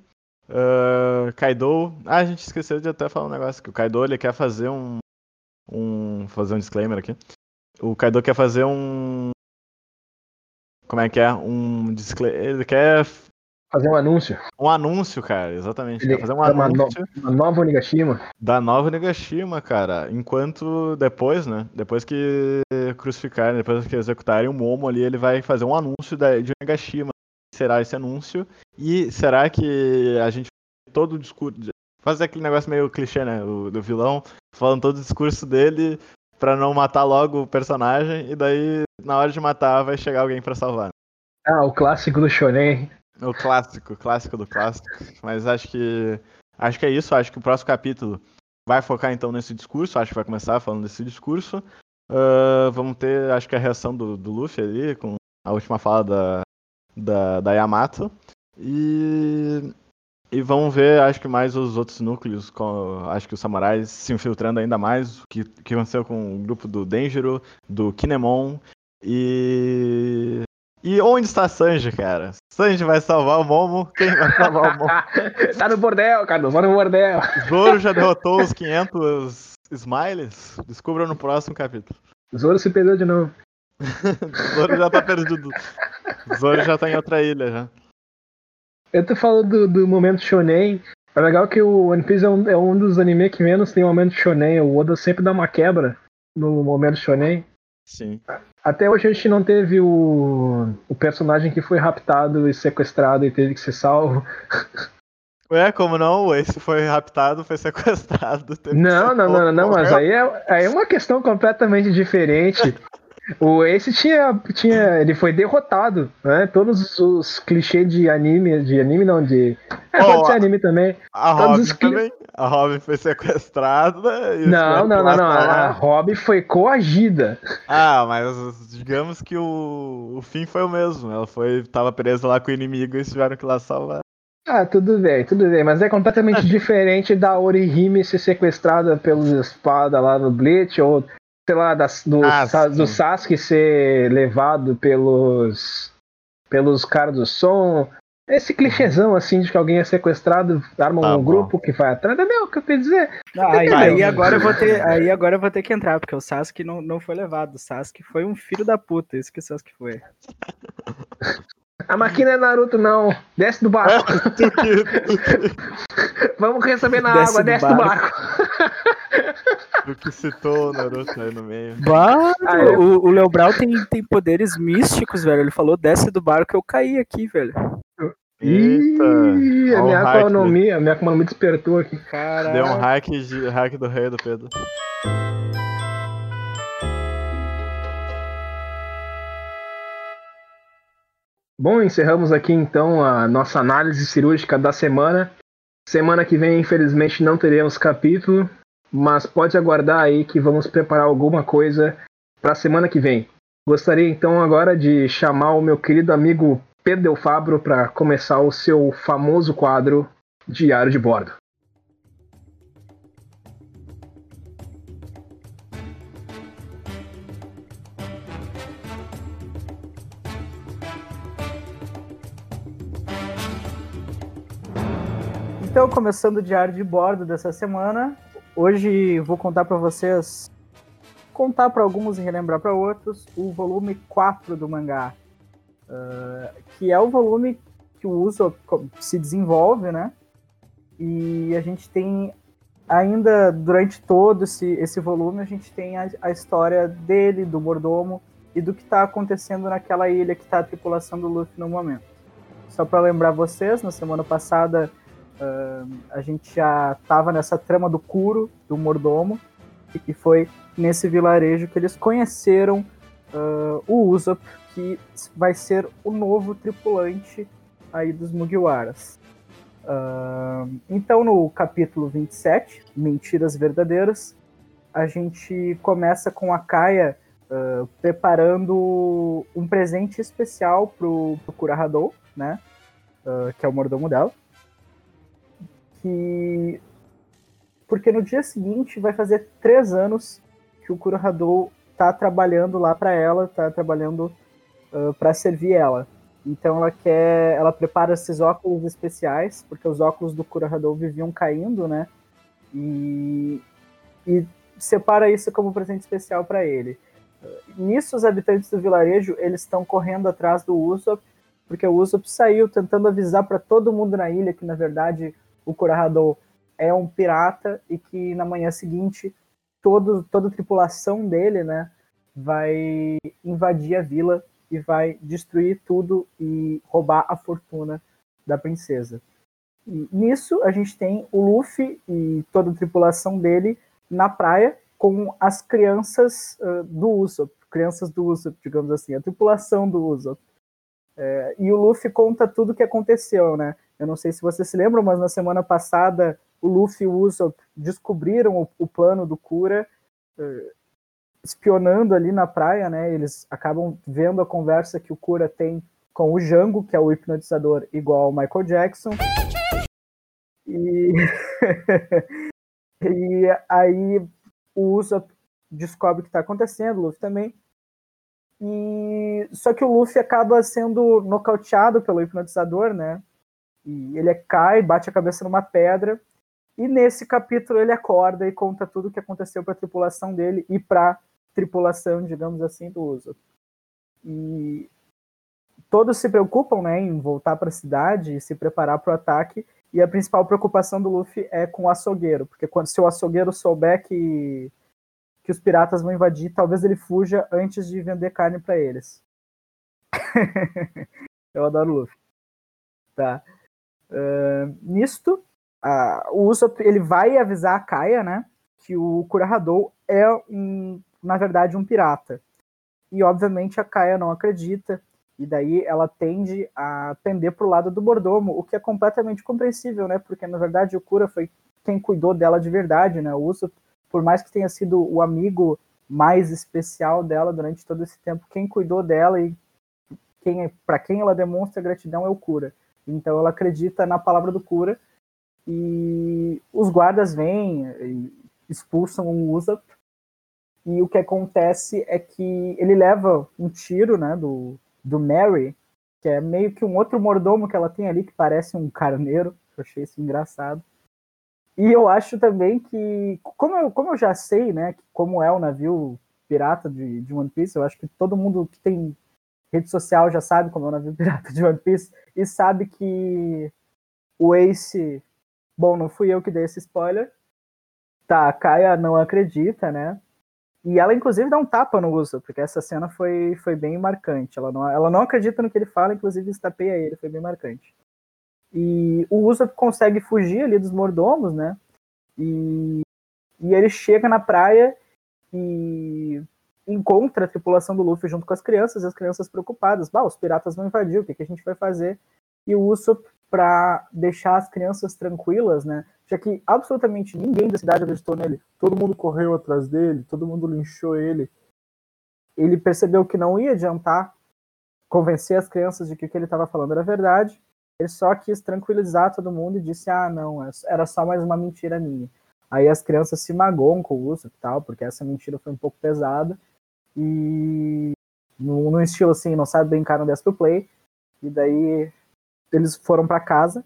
Uh, Kaido. Ah, a gente esqueceu de até falar um negócio. Que o Kaido ele quer fazer um. um fazer um disclaimer aqui. O Kaido quer fazer um. Como é que é? Um disclaimer. Ele quer Fazer um anúncio. Um anúncio, cara, exatamente. Ele fazer um anúncio. Uma, no, nova Onigashima. Da nova Onigashima, cara. Enquanto depois, né? Depois que crucificarem, depois que executarem o Momo ali, ele vai fazer um anúncio da, de Onigashima. Será esse anúncio? E será que a gente todo o discurso. Fazer aquele negócio meio clichê, né? O, do vilão, falando todo o discurso dele pra não matar logo o personagem, e daí, na hora de matar, vai chegar alguém para salvar. Ah, o clássico do Shonen. O clássico, clássico do clássico. Mas acho que. Acho que é isso. Acho que o próximo capítulo vai focar então nesse discurso. Acho que vai começar falando desse discurso. Uh, vamos ter, acho que a reação do, do Luffy ali, com a última fala da, da, da Yamato. E. E vamos ver, acho que mais os outros núcleos, com, acho que os samurais se infiltrando ainda mais, o que, que aconteceu com o grupo do Denjiro, do Kinemon, e e onde está Sanji, cara? Sanji vai salvar o Momo? Quem vai salvar o Momo? tá no bordel, cara, vai no bordel. Zoro já derrotou os 500 Smiles? Descubra no próximo capítulo. Zoro se perdeu de novo. Zoro já tá perdido. Zoro já tá em outra ilha já. Eu tô falando do, do momento shonen. É legal que o One Piece é um, é um dos animes que menos tem momento shonen. O Oda sempre dá uma quebra no momento shonen. Sim. Até hoje a gente não teve o, o personagem que foi raptado e sequestrado e teve que ser salvo. Ué, como não? Esse foi raptado, foi sequestrado. Não, não, não, não, mas aí é, aí é uma questão completamente diferente. O esse tinha, tinha, ele foi derrotado, né? Todos os clichês de anime, de anime não, de é, oh, pode ser anime também. A Robin os... também. A Robin foi sequestrada. Não, não, não, não. A Robin foi coagida. Ah, mas digamos que o, o fim foi o mesmo. Ela foi, tava presa lá com o inimigo e tiveram que lá salvar. Ah, tudo bem, tudo bem, mas é completamente diferente da Orihime ser sequestrada pelos espadas lá no Bleach, ou sei lá, das, do, ah, do Sasuke ser levado pelos pelos caras do som. Esse clichêzão assim de que alguém é sequestrado, arma tá um bom. grupo que vai atrás. Entendeu o que eu quero dizer? Ah, aí, aí, agora eu vou ter, aí agora eu vou ter que entrar, porque o Sasuke não, não foi levado. O Sasuke foi um filho da puta, isso que o Sasuke foi. A máquina é Naruto, não. Desce do barco. Vamos receber na desce água, do desce barco. do barco. Do que citou o Naruto aí no meio. Bah, ah, o, o Leo Brau tem, tem poderes místicos, velho. Ele falou, desce do barco, eu caí aqui, velho. Eita! Ih, a minha economia, a minha economia despertou aqui. Caraca. Deu um hack, de, hack do rei do Pedro. Bom, encerramos aqui então a nossa análise cirúrgica da semana. Semana que vem, infelizmente, não teremos capítulo, mas pode aguardar aí que vamos preparar alguma coisa para a semana que vem. Gostaria então agora de chamar o meu querido amigo Pedro Fabro para começar o seu famoso quadro Diário de Bordo. Então, começando o diário de bordo dessa semana, hoje vou contar para vocês, contar para alguns e relembrar para outros, o volume 4 do mangá, uh, que é o volume que o uso se desenvolve, né? E a gente tem ainda durante todo esse, esse volume a gente tem a, a história dele, do mordomo e do que está acontecendo naquela ilha que está a tripulação do Luffy no momento. Só para lembrar vocês, na semana passada uh, a gente já estava nessa trama do Kuro, do mordomo, e foi nesse vilarejo que eles conheceram uh, o Usopp, que vai ser o novo tripulante aí dos Mugiwaras. Uh, então, no capítulo 27, Mentiras Verdadeiras, a gente começa com a Kaia uh, preparando um presente especial pro, pro Kurahadou, né? Uh, que é o mordomo dela. Que... Porque no dia seguinte vai fazer três anos que o Kurahadou tá trabalhando lá para ela, tá trabalhando uh, para servir ela. Então ela quer, ela prepara esses óculos especiais, porque os óculos do Kurohadou viviam caindo, né? E, e separa isso como presente especial para ele. Nisso os habitantes do vilarejo, eles estão correndo atrás do Usopp, porque o Usopp saiu tentando avisar para todo mundo na ilha que na verdade o Kurohadou é um pirata e que na manhã seguinte todo, toda a tripulação dele, né, vai invadir a vila e vai destruir tudo e roubar a fortuna da princesa. E nisso a gente tem o Luffy e toda a tripulação dele na praia com as crianças uh, do Usopp, crianças do Usopp, digamos assim, a tripulação do Usopp. É, e o Luffy conta tudo o que aconteceu, né? Eu não sei se vocês se lembram, mas na semana passada o Luffy e o Usopp descobriram o, o plano do Kura, uh, espionando ali na praia, né? Eles acabam vendo a conversa que o Cura tem com o Jango, que é o hipnotizador igual ao Michael Jackson. E, e aí o Usopp descobre o que está acontecendo, o Luffy também. E só que o Luffy acaba sendo nocauteado pelo hipnotizador, né? E ele cai, bate a cabeça numa pedra. E nesse capítulo ele acorda e conta tudo o que aconteceu para a tripulação dele e para tripulação, digamos assim, do Usopp. E todos se preocupam né, em voltar para a cidade e se preparar para o ataque. E a principal preocupação do Luffy é com o açougueiro, porque quando se o açougueiro souber que, que os piratas vão invadir, talvez ele fuja antes de vender carne para eles. Eu adoro o Luffy. Tá. Uh, nisto, uh, o Usopp ele vai avisar a Kaia, né, que o Kurahadou é um na verdade, um pirata. E, obviamente, a Kaia não acredita, e daí ela tende a pender para o lado do mordomo, o que é completamente compreensível, né? Porque, na verdade, o Kura foi quem cuidou dela de verdade, né? O Uso, por mais que tenha sido o amigo mais especial dela durante todo esse tempo, quem cuidou dela e quem para quem ela demonstra gratidão é o Kura. Então ela acredita na palavra do Kura e os guardas vêm expulsam o Usopp e o que acontece é que ele leva um tiro, né, do, do Mary, que é meio que um outro mordomo que ela tem ali, que parece um carneiro. Eu achei isso engraçado. E eu acho também que, como eu, como eu já sei, né, como é o navio pirata de, de One Piece, eu acho que todo mundo que tem rede social já sabe como é o navio pirata de One Piece, e sabe que o Ace. Bom, não fui eu que dei esse spoiler. Tá, a Kaia não acredita, né? E ela, inclusive, dá um tapa no Uso, porque essa cena foi, foi bem marcante. Ela não, ela não acredita no que ele fala, inclusive estapeia ele, foi bem marcante. E o Uso consegue fugir ali dos mordomos, né? E, e ele chega na praia e encontra a tripulação do Luffy junto com as crianças, e as crianças preocupadas. Bah, os piratas vão invadir, o que, que a gente vai fazer? E o Usopp, para deixar as crianças tranquilas, né? já que absolutamente ninguém da cidade acreditou nele. Todo mundo correu atrás dele, todo mundo linchou ele. Ele percebeu que não ia adiantar convencer as crianças de que o que ele estava falando era verdade. Ele só quis tranquilizar todo mundo e disse: Ah, não, é era só mais uma mentira minha. Aí as crianças se magoam com o uso e tal, porque essa mentira foi um pouco pesada. E no estilo assim, não sabe brincar no Death Play. E daí eles foram para casa.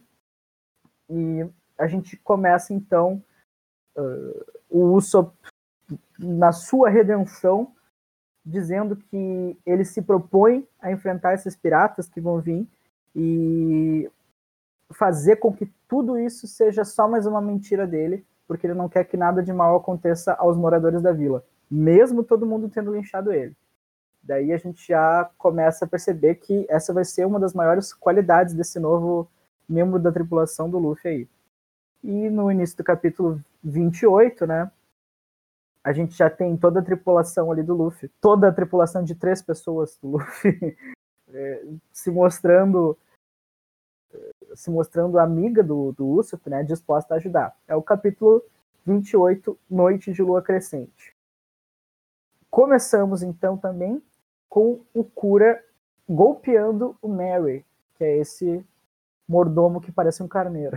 E a gente começa então uh, o Usopp na sua redenção, dizendo que ele se propõe a enfrentar esses piratas que vão vir e fazer com que tudo isso seja só mais uma mentira dele, porque ele não quer que nada de mal aconteça aos moradores da vila, mesmo todo mundo tendo linchado ele. Daí a gente já começa a perceber que essa vai ser uma das maiores qualidades desse novo membro da tripulação do Luffy aí. E no início do capítulo 28, né, a gente já tem toda a tripulação ali do Luffy, toda a tripulação de três pessoas do Luffy é, se mostrando se mostrando amiga do, do Usopp, né, disposta a ajudar. É o capítulo 28, Noite de Lua Crescente. Começamos então também com o Cura golpeando o Mary, que é esse mordomo que parece um carneiro.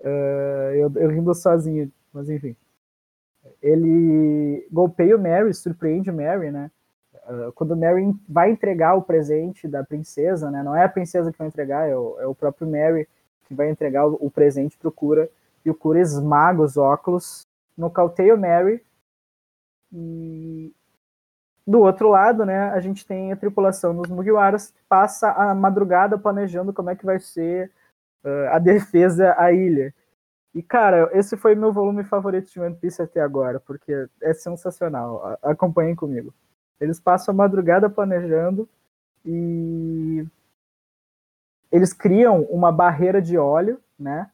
uh, eu, eu rindo sozinho, mas enfim ele golpeia o Mary, surpreende o Mary, né? Uh, quando o Mary vai entregar o presente da princesa, né? Não é a princesa que vai entregar, é o, é o próprio Mary que vai entregar o, o presente pro Cura. E o Cura esmaga os óculos, nocauteia o Mary. E do outro lado, né, a gente tem a tripulação dos Mugiwaras que passa a madrugada planejando como é que vai ser uh, a defesa à ilha. E, cara, esse foi meu volume favorito de One Piece até agora, porque é sensacional. Acompanhem comigo. Eles passam a madrugada planejando e eles criam uma barreira de óleo, né?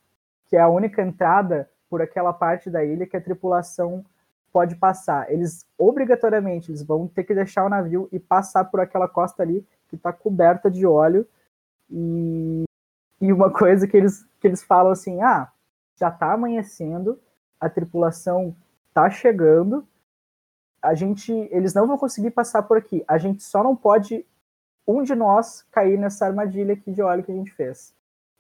Que é a única entrada por aquela parte da ilha que a tripulação pode passar. Eles obrigatoriamente eles vão ter que deixar o navio e passar por aquela costa ali que está coberta de óleo. E, e uma coisa que eles, que eles falam assim: ah, já está amanhecendo, a tripulação está chegando, a gente, eles não vão conseguir passar por aqui. A gente só não pode um de nós cair nessa armadilha aqui de óleo que a gente fez.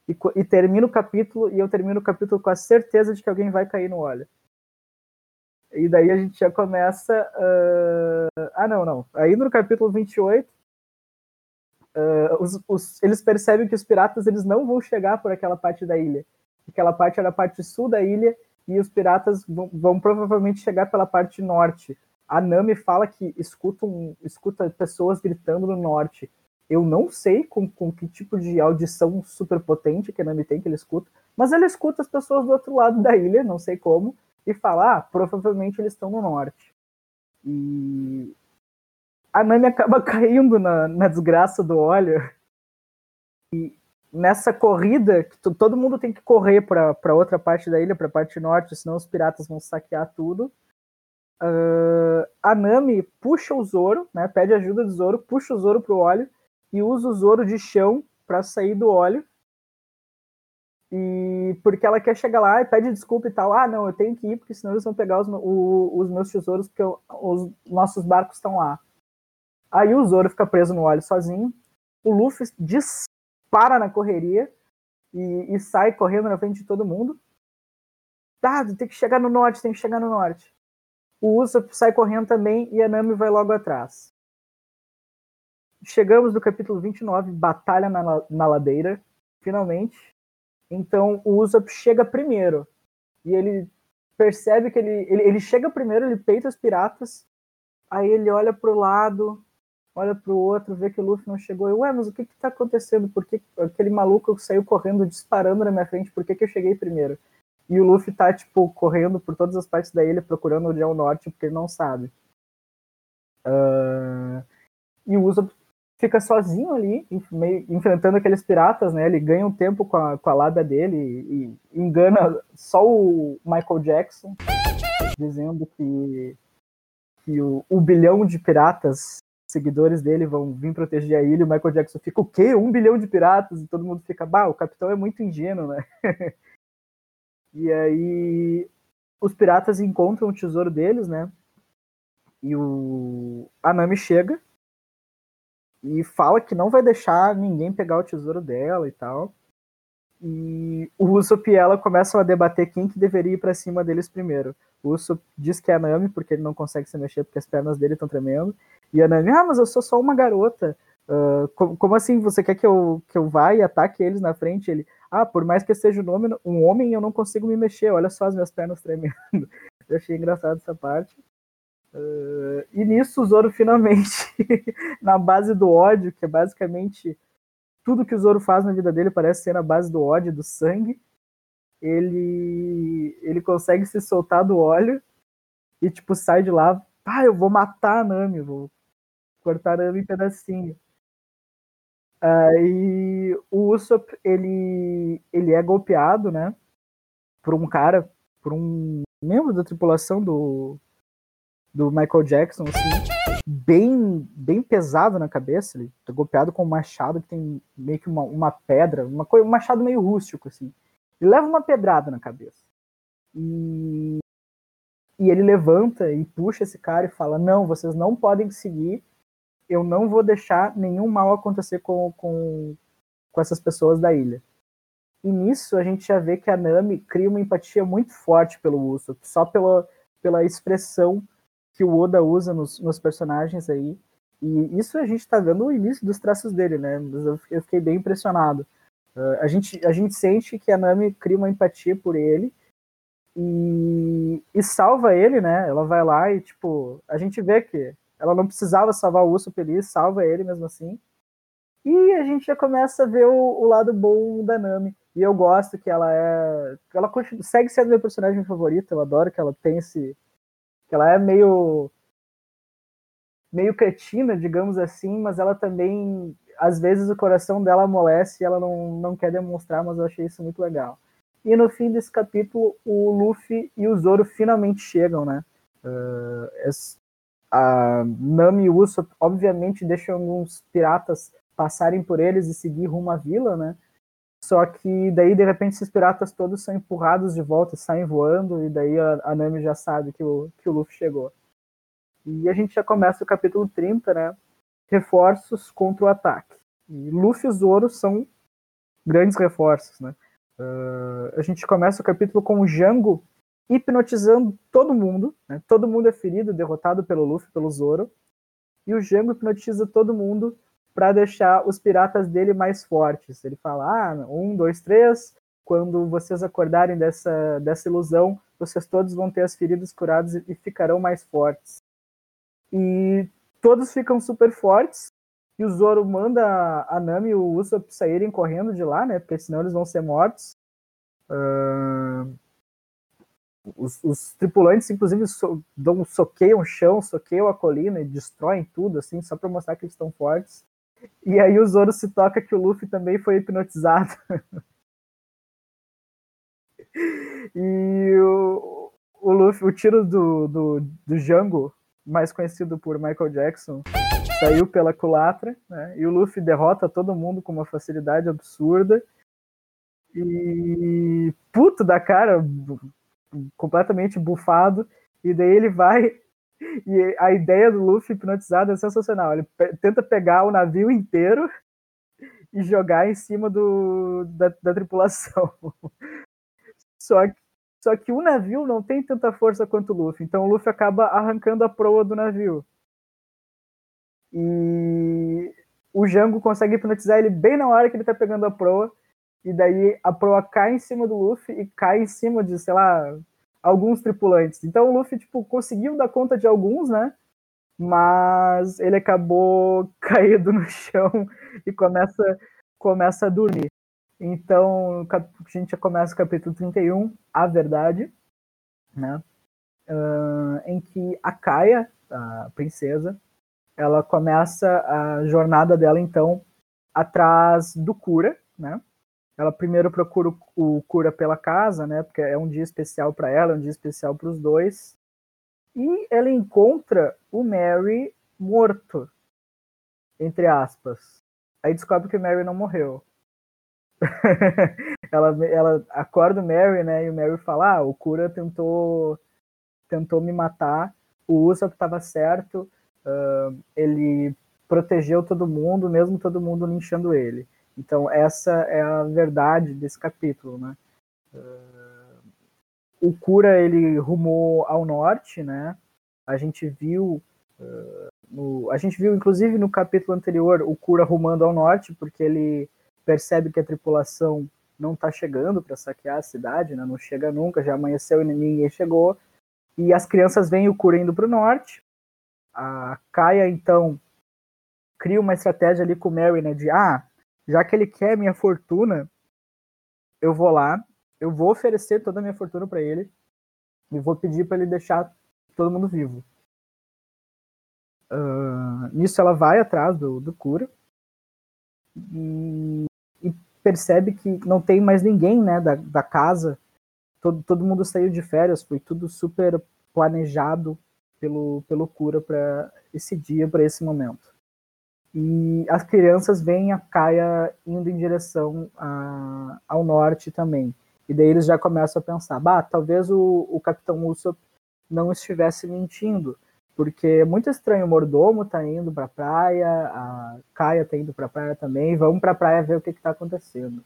E, e termina o capítulo e eu termino o capítulo com a certeza de que alguém vai cair no óleo. E daí a gente já começa. Uh... Ah, não, não. Aí no capítulo 28, uh, os, os, eles percebem que os piratas eles não vão chegar por aquela parte da ilha aquela parte era a parte sul da ilha e os piratas vão, vão provavelmente chegar pela parte norte. A Nami fala que escuta, um, escuta pessoas gritando no norte. Eu não sei com, com que tipo de audição super potente que a Nami tem que ele escuta, mas ela escuta as pessoas do outro lado da ilha, não sei como, e fala, ah, provavelmente eles estão no norte. E a Nami acaba caindo na, na desgraça do óleo. E nessa corrida, que todo mundo tem que correr para outra parte da ilha, para a parte norte, senão os piratas vão saquear tudo. Uh, a Nami puxa o Zoro, né, pede ajuda do Zoro, puxa o Zoro pro óleo e usa o Zoro de chão para sair do óleo. E porque ela quer chegar lá e pede desculpa e tal. Ah, não, eu tenho que ir porque senão eles vão pegar os, o, os meus tesouros porque eu, os nossos barcos estão lá. Aí o Zoro fica preso no óleo sozinho. O Luffy diz para na correria e, e sai correndo na frente de todo mundo. Tá, tem que chegar no norte, tem que chegar no norte. O Usopp sai correndo também e a Nami vai logo atrás. Chegamos no capítulo 29, Batalha na, na Ladeira, finalmente. Então o Usopp chega primeiro. E ele percebe que ele, ele, ele chega primeiro, ele peita os piratas. Aí ele olha pro lado, olha pro outro, vê que o Luffy não chegou. Eu, ué, mas o que que tá acontecendo? Por que aquele maluco saiu correndo, disparando na minha frente? Por que que eu cheguei primeiro? E o Luffy tá, tipo, correndo por todas as partes da ilha, procurando onde é o norte, porque ele não sabe. Uh... E o Usopp fica sozinho ali, meio, enfrentando aqueles piratas, né? Ele ganha um tempo com a, com a lábia dele e, e engana só o Michael Jackson, dizendo que, que o, o bilhão de piratas seguidores dele vão vir proteger a ilha, o Michael Jackson fica, o quê? Um bilhão de piratas? E todo mundo fica, bah, o capitão é muito ingênuo, né? e aí os piratas encontram o tesouro deles, né? E o a Nami chega e fala que não vai deixar ninguém pegar o tesouro dela e tal. E o Usopp e ela começam a debater quem que deveria ir para cima deles primeiro. O Usopp diz que é a Nami porque ele não consegue se mexer porque as pernas dele estão tremendo. E a Nami, ah, mas eu sou só uma garota. Uh, como, como, assim? Você quer que eu, que eu vá e ataque eles na frente? Ele, ah, por mais que eu seja um homem, um homem, eu não consigo me mexer. Olha só as minhas pernas tremendo. eu achei engraçado essa parte. Uh, e nisso o Zoro finalmente, na base do ódio, que é basicamente tudo que o Zoro faz na vida dele parece ser na base do ódio, do sangue, ele ele consegue se soltar do óleo e tipo sai de lá, ah, eu vou matar a Nami, vou cortar a Nami em pedacinho. Aí o Usopp, ele, ele é golpeado, né? Por um cara, por um membro da tripulação do, do Michael Jackson, assim, bem, bem pesado na cabeça. Ele tá golpeado com um machado que tem meio que uma, uma pedra, uma coisa, um machado meio rústico, assim. Ele leva uma pedrada na cabeça. E, e ele levanta e puxa esse cara e fala: Não, vocês não podem seguir eu não vou deixar nenhum mal acontecer com, com, com essas pessoas da ilha. E nisso a gente já vê que a Nami cria uma empatia muito forte pelo Usopp, só pela, pela expressão que o Oda usa nos, nos personagens aí. E isso a gente está vendo o início dos traços dele, né? Eu fiquei bem impressionado. Uh, a, gente, a gente sente que a Nami cria uma empatia por ele e, e salva ele, né? Ela vai lá e, tipo, a gente vê que ela não precisava salvar o urso feliz, salva ele mesmo assim. E a gente já começa a ver o, o lado bom da Nami. E eu gosto que ela é. Ela continua, segue sendo meu personagem favorito. Eu adoro que ela tem esse. Que ela é meio. meio cretina, digamos assim, mas ela também. Às vezes o coração dela amolece e ela não, não quer demonstrar, mas eu achei isso muito legal. E no fim desse capítulo, o Luffy e o Zoro finalmente chegam, né? Uh, a Nami e Usopp obviamente deixam alguns piratas passarem por eles e seguir rumo à vila, né? Só que daí, de repente, esses piratas todos são empurrados de volta, saem voando, e daí a, a Nami já sabe que o, que o Luffy chegou. E a gente já começa o capítulo 30, né? Reforços contra o ataque. E Luffy e Zoro são grandes reforços, né? Uh, a gente começa o capítulo com o Jango hipnotizando todo mundo. Né? Todo mundo é ferido, derrotado pelo Luffy, pelo Zoro. E o Jango hipnotiza todo mundo para deixar os piratas dele mais fortes. Ele fala: ah, um, dois, três. Quando vocês acordarem dessa, dessa ilusão, vocês todos vão ter as feridas curadas e ficarão mais fortes. E todos ficam super fortes. E o Zoro manda a Nami e o Usopp saírem correndo de lá, né? Porque senão eles vão ser mortos. Uh os, os tripulantes, inclusive, so, dão, soqueiam o chão, soqueiam a colina e destroem tudo, assim, só para mostrar que eles estão fortes. E aí o Zoro se toca que o Luffy também foi hipnotizado. e o, o Luffy, o tiro do, do, do Django, mais conhecido por Michael Jackson, saiu pela culatra, né? E o Luffy derrota todo mundo com uma facilidade absurda. E puto da cara, completamente bufado, e daí ele vai. E a ideia do Luffy hipnotizado é sensacional. Ele pe tenta pegar o navio inteiro e jogar em cima do, da, da tripulação. Só que, só que o navio não tem tanta força quanto o Luffy, então o Luffy acaba arrancando a proa do navio. E o Jango consegue hipnotizar ele bem na hora que ele tá pegando a proa e daí a proa cai em cima do Luffy e cai em cima de, sei lá, alguns tripulantes. Então o Luffy, tipo, conseguiu dar conta de alguns, né? Mas ele acabou caído no chão e começa, começa a dormir. Então, a gente já começa o capítulo 31, A Verdade, né? Uh, em que a Kaia, a princesa, ela começa a jornada dela, então, atrás do Cura, né? Ela primeiro procura o, cura pela casa, né? Porque é um dia especial para ela, é um dia especial para os dois. E ela encontra o Mary morto, entre aspas. Aí descobre que o Mary não morreu. ela, ela acorda o Mary, né? E o Mary fala: ah, o cura tentou, tentou me matar. O Usopp estava certo. Uh, ele protegeu todo mundo, mesmo todo mundo linchando ele. Então, essa é a verdade desse capítulo, né? Uh, o Cura, ele rumou ao norte, né? A gente viu uh, no, a gente viu, inclusive, no capítulo anterior, o Kura rumando ao norte, porque ele percebe que a tripulação não está chegando para saquear a cidade, né? não chega nunca, já amanheceu e ninguém chegou. E as crianças veem o Kura indo para o norte. A Kaia, então, cria uma estratégia ali com o Mary, né? De, ah, já que ele quer minha fortuna, eu vou lá, eu vou oferecer toda a minha fortuna para ele e vou pedir para ele deixar todo mundo vivo. Uh, nisso ela vai atrás do, do cura e, e, percebe que não tem mais ninguém né, da, da casa. Todo, todo mundo saiu de férias, foi tudo super planejado pelo, pelo cura para esse dia, para esse momento. E as crianças veem a Kaia indo em direção a, ao norte também. E daí eles já começam a pensar, bah, talvez o, o Capitão Usopp não estivesse mentindo, porque é muito estranho o mordomo tá indo para a praia, a Kaia tá indo para a praia também, vamos para a praia ver o que está acontecendo.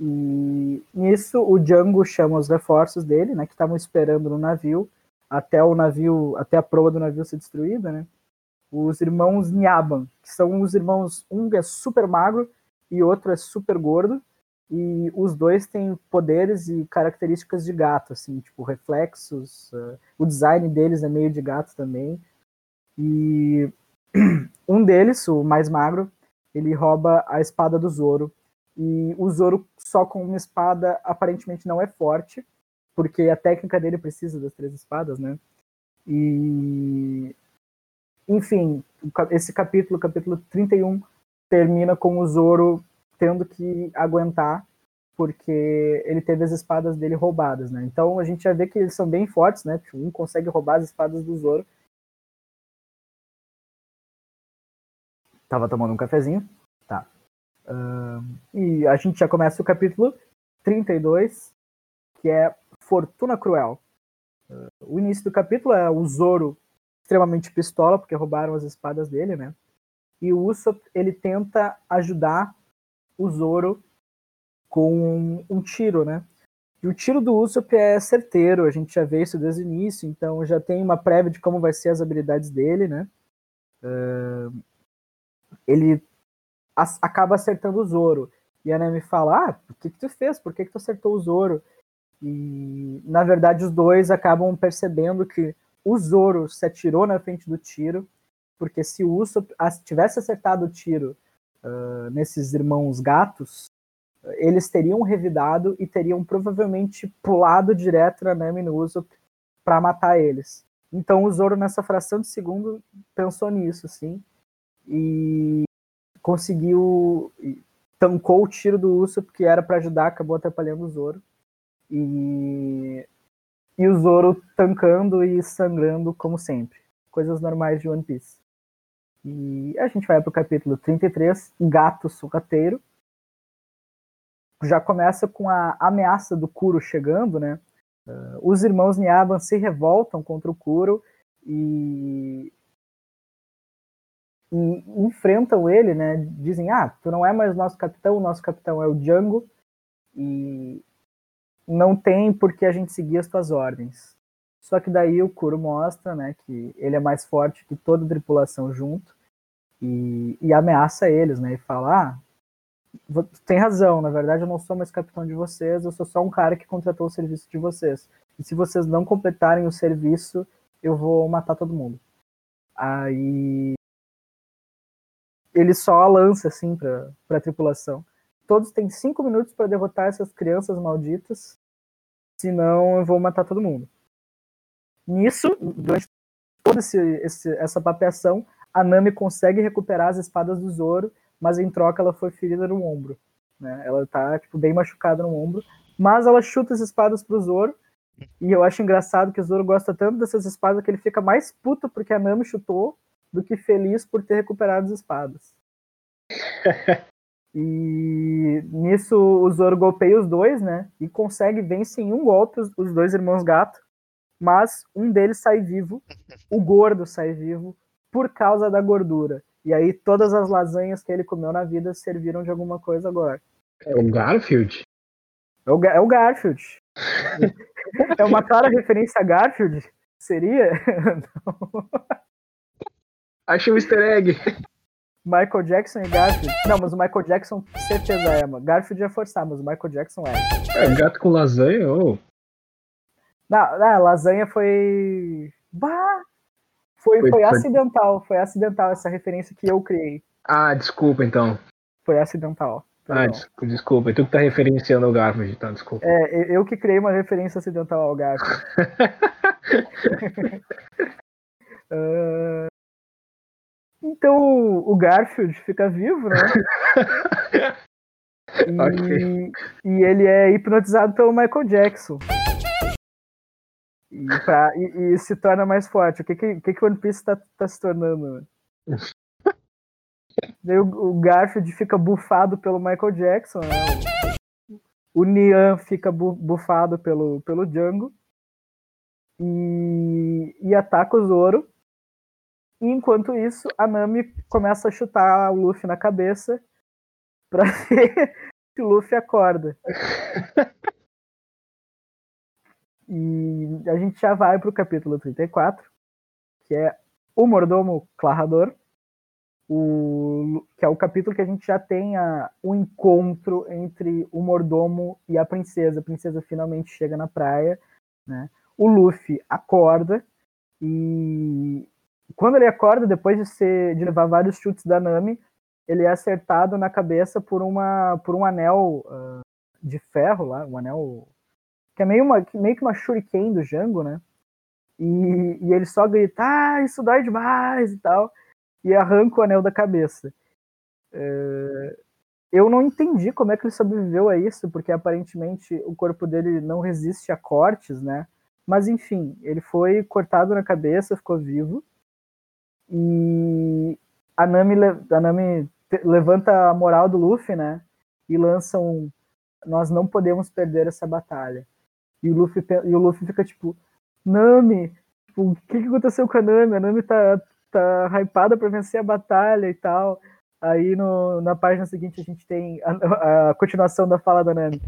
E nisso o Django chama os reforços dele, né, que estavam esperando no navio, até o navio, até a proa do navio ser destruída, né? Os irmãos Nyaban, que são os irmãos, um é super magro e outro é super gordo, e os dois têm poderes e características de gato, assim, tipo reflexos. Uh, o design deles é meio de gato também. E um deles, o mais magro, ele rouba a espada do Zoro. E o Zoro só com uma espada aparentemente não é forte, porque a técnica dele precisa das três espadas, né? E enfim, esse capítulo, capítulo 31, termina com o Zoro tendo que aguentar porque ele teve as espadas dele roubadas, né? Então a gente já vê que eles são bem fortes, né? Tipo, um consegue roubar as espadas do Zoro. Tava tomando um cafezinho, tá? Uh, e a gente já começa o capítulo 32, que é Fortuna Cruel. Uh, o início do capítulo é o Zoro extremamente pistola, porque roubaram as espadas dele, né? E o Usopp, ele tenta ajudar o Zoro com um tiro, né? E o tiro do Usopp é certeiro, a gente já vê isso desde o início, então já tem uma prévia de como vai ser as habilidades dele, né? Uh, ele acaba acertando o Zoro. E a Nami fala, ah, o que, que tu fez? Por que, que tu acertou o Zoro? E, na verdade, os dois acabam percebendo que o Zoro se atirou na frente do tiro, porque se o Usopp tivesse acertado o tiro uh, nesses irmãos gatos, eles teriam revidado e teriam provavelmente pulado direto na Nami no Usopp para matar eles. Então o Zoro nessa fração de segundo pensou nisso, sim, e conseguiu tancou o tiro do Usopp que era para ajudar, acabou atrapalhando o Zoro. E e o Zoro tancando e sangrando como sempre. Coisas normais de One Piece. E a gente vai pro capítulo 33, Gato Sucateiro. Já começa com a ameaça do Kuro chegando, né? Uh, os irmãos Nyaban se revoltam contra o Kuro e, e enfrentam ele, né? Dizem, ah, tu não é mais nosso capitão, o nosso capitão é o Django. E não tem por que a gente seguir as tuas ordens. Só que daí o Kuro mostra, né, que ele é mais forte que toda a tripulação junto e, e ameaça eles, né, e fala, ah, tem razão, na verdade eu não sou mais capitão de vocês, eu sou só um cara que contratou o serviço de vocês. E se vocês não completarem o serviço, eu vou matar todo mundo. Aí ele só lança assim para a tripulação. Todos têm cinco minutos para derrotar essas crianças malditas senão eu vou matar todo mundo. Nisso, durante toda esse, esse, essa papeação, a Nami consegue recuperar as espadas do Zoro, mas em troca ela foi ferida no ombro. Né? Ela tá tipo, bem machucada no ombro, mas ela chuta as espadas pro Zoro, e eu acho engraçado que o Zoro gosta tanto dessas espadas que ele fica mais puto porque a Nami chutou do que feliz por ter recuperado as espadas. E nisso o Zoro golpeia os dois, né? E consegue vencer em um golpe os, os dois irmãos gato. Mas um deles sai vivo, o gordo sai vivo, por causa da gordura. E aí todas as lasanhas que ele comeu na vida serviram de alguma coisa agora. É o Garfield? É o, é o Garfield. é uma clara referência a Garfield? Seria? Achei um easter egg. Michael Jackson e Garfield. Não, mas o Michael Jackson certeza é, mano. Garfield ia forçar, mas o Michael Jackson é. É, gato com lasanha, ou. Oh. Não, não, lasanha foi. Bah! Foi, foi, foi, acidental, foi acidental essa referência que eu criei. Ah, desculpa então. Foi acidental. Ah, desculpa, desculpa. Tu que tá referenciando o Garfield, então, desculpa. É, eu que criei uma referência acidental ao Garfield. Então o Garfield fica vivo, né? e, okay. e, ele é hipnotizado pelo Michael Jackson. E, pra, e, e se torna mais forte. O que, que, que, que One Piece tá, tá se tornando? Daí o, o, Garfield fica bufado pelo Michael Jackson, né? O, o Nian fica bu, bufado pelo, pelo Django. E, e ataca o Zoro. E enquanto isso, a Nami começa a chutar o Luffy na cabeça pra ver se o Luffy acorda. e a gente já vai pro capítulo 34, que é o Mordomo Clarrador, o, que é o capítulo que a gente já tem a, um encontro entre o mordomo e a princesa. A princesa finalmente chega na praia, né? O Luffy acorda e quando ele acorda, depois de, ser, de levar vários chutes da Nami, ele é acertado na cabeça por, uma, por um anel uh, de ferro lá, um anel que é meio, uma, meio que uma shuriken do Django, né? E, e ele só grita, ah, isso dói demais e tal, e arranca o anel da cabeça. Uh, eu não entendi como é que ele sobreviveu a isso, porque aparentemente o corpo dele não resiste a cortes, né? Mas enfim, ele foi cortado na cabeça, ficou vivo. E a Nami, a Nami levanta a moral do Luffy, né? E lança um. Nós não podemos perder essa batalha. E o Luffy, e o Luffy fica tipo: Nami, tipo, o que, que aconteceu com a Nami? A Nami tá, tá hypada pra vencer a batalha e tal. Aí no, na página seguinte a gente tem a, a continuação da fala da Nami.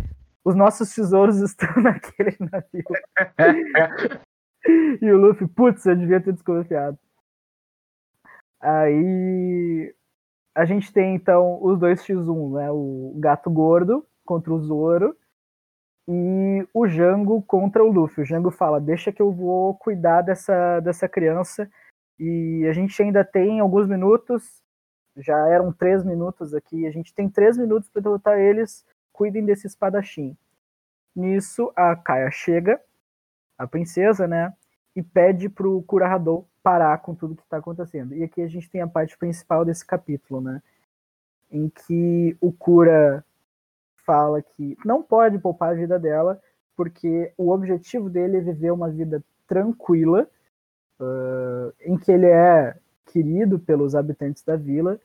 Os nossos tesouros estão naquele navio. e o Luffy, putz, eu devia ter desconfiado. Aí a gente tem então os dois X1, né? O gato gordo contra o Zoro e o Jango contra o Luffy. O Jango fala: "Deixa que eu vou cuidar dessa dessa criança". E a gente ainda tem alguns minutos, já eram três minutos aqui. A gente tem três minutos para derrotar eles. Cuidem desse espadachim. Nisso a Kaia chega, a princesa, né? E pede pro Kurahado parar com tudo que está acontecendo. E aqui a gente tem a parte principal desse capítulo, né? Em que o cura fala que não pode poupar a vida dela, porque o objetivo dele é viver uma vida tranquila, uh, em que ele é querido pelos habitantes da vila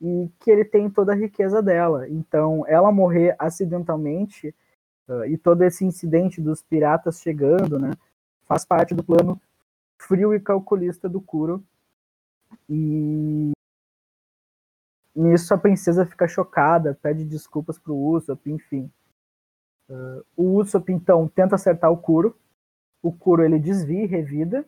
e que ele tem toda a riqueza dela. Então, ela morrer acidentalmente uh, e todo esse incidente dos piratas chegando, né, faz parte do plano frio e calculista do Kuro. E nisso a princesa fica chocada, pede desculpas pro Usopp, enfim. Uh, o Usopp então tenta acertar o Kuro. O Kuro ele desvia e revida.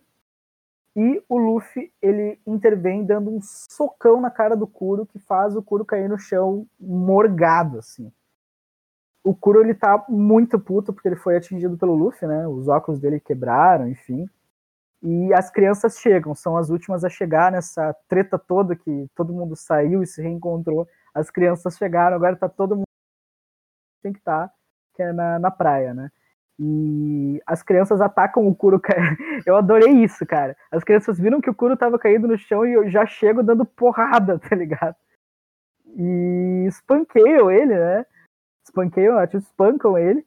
E o Luffy ele intervém dando um socão na cara do Kuro que faz o Kuro cair no chão morgado assim. O Kuro ele tá muito puto porque ele foi atingido pelo Luffy, né? Os óculos dele quebraram, enfim. E as crianças chegam, são as últimas a chegar nessa treta toda que todo mundo saiu e se reencontrou. As crianças chegaram, agora tá todo mundo tem que estar, tá, que é na, na praia, né? E as crianças atacam o Kuro. Eu adorei isso, cara. As crianças viram que o Kuro tava caído no chão e eu já chego dando porrada, tá ligado? E espanqueiam ele, né? Espanqueiam, tipo, espancam ele.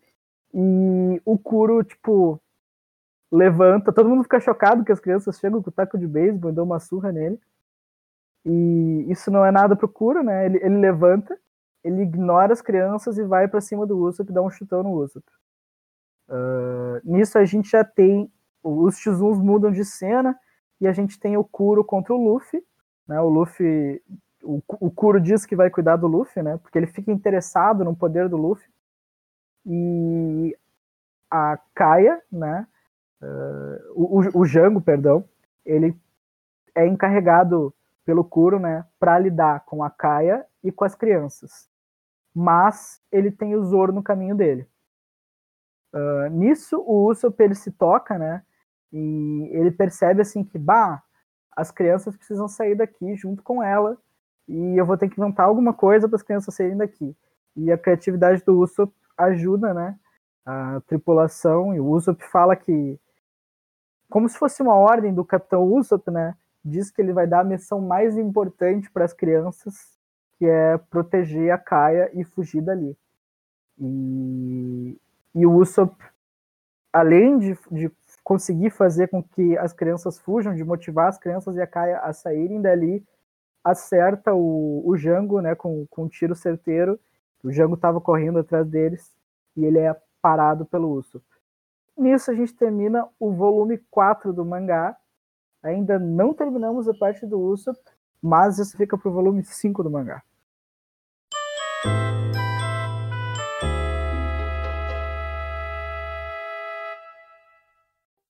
E o Kuro, tipo, levanta, todo mundo fica chocado que as crianças chegam com o taco de beisebol e dão uma surra nele. E isso não é nada pro Kuro, né? Ele, ele levanta, ele ignora as crianças e vai para cima do Usopp e dá um chutão no Usopp. Uh, nisso a gente já tem os X1s mudam de cena e a gente tem o Kuro contra o Luffy, né? O Luffy, o, o Kuro diz que vai cuidar do Luffy, né? Porque ele fica interessado no poder do Luffy. E a Kaia, né? Uh, o, o Jango, perdão, ele é encarregado pelo Kuro, né, para lidar com a Kaia e com as crianças. Mas ele tem o Zoro no caminho dele. Uh, nisso, o Usopp ele se toca, né, e ele percebe assim que, bah, as crianças precisam sair daqui junto com ela e eu vou ter que inventar alguma coisa para as crianças saírem daqui. E a criatividade do Usopp ajuda, né, a tripulação, e o Usopp fala que como se fosse uma ordem do Capitão Usopp, né, diz que ele vai dar a missão mais importante para as crianças, que é proteger a Kaia e fugir dali. E, e o Usopp, além de, de conseguir fazer com que as crianças fujam, de motivar as crianças e a Kaia a saírem dali, acerta o, o Jango né, com, com um tiro certeiro. O Jango estava correndo atrás deles e ele é parado pelo Usopp. Nisso a gente termina o volume 4 do mangá, Ainda não terminamos a parte do Usopp, mas isso fica pro volume 5 do mangá.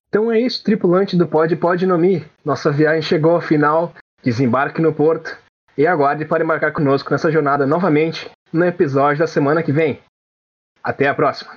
Então é isso, tripulante do Pod Pod no Mi. Nossa viagem chegou ao final. Desembarque no porto e aguarde para embarcar conosco nessa jornada novamente no episódio da semana que vem. Até a próxima!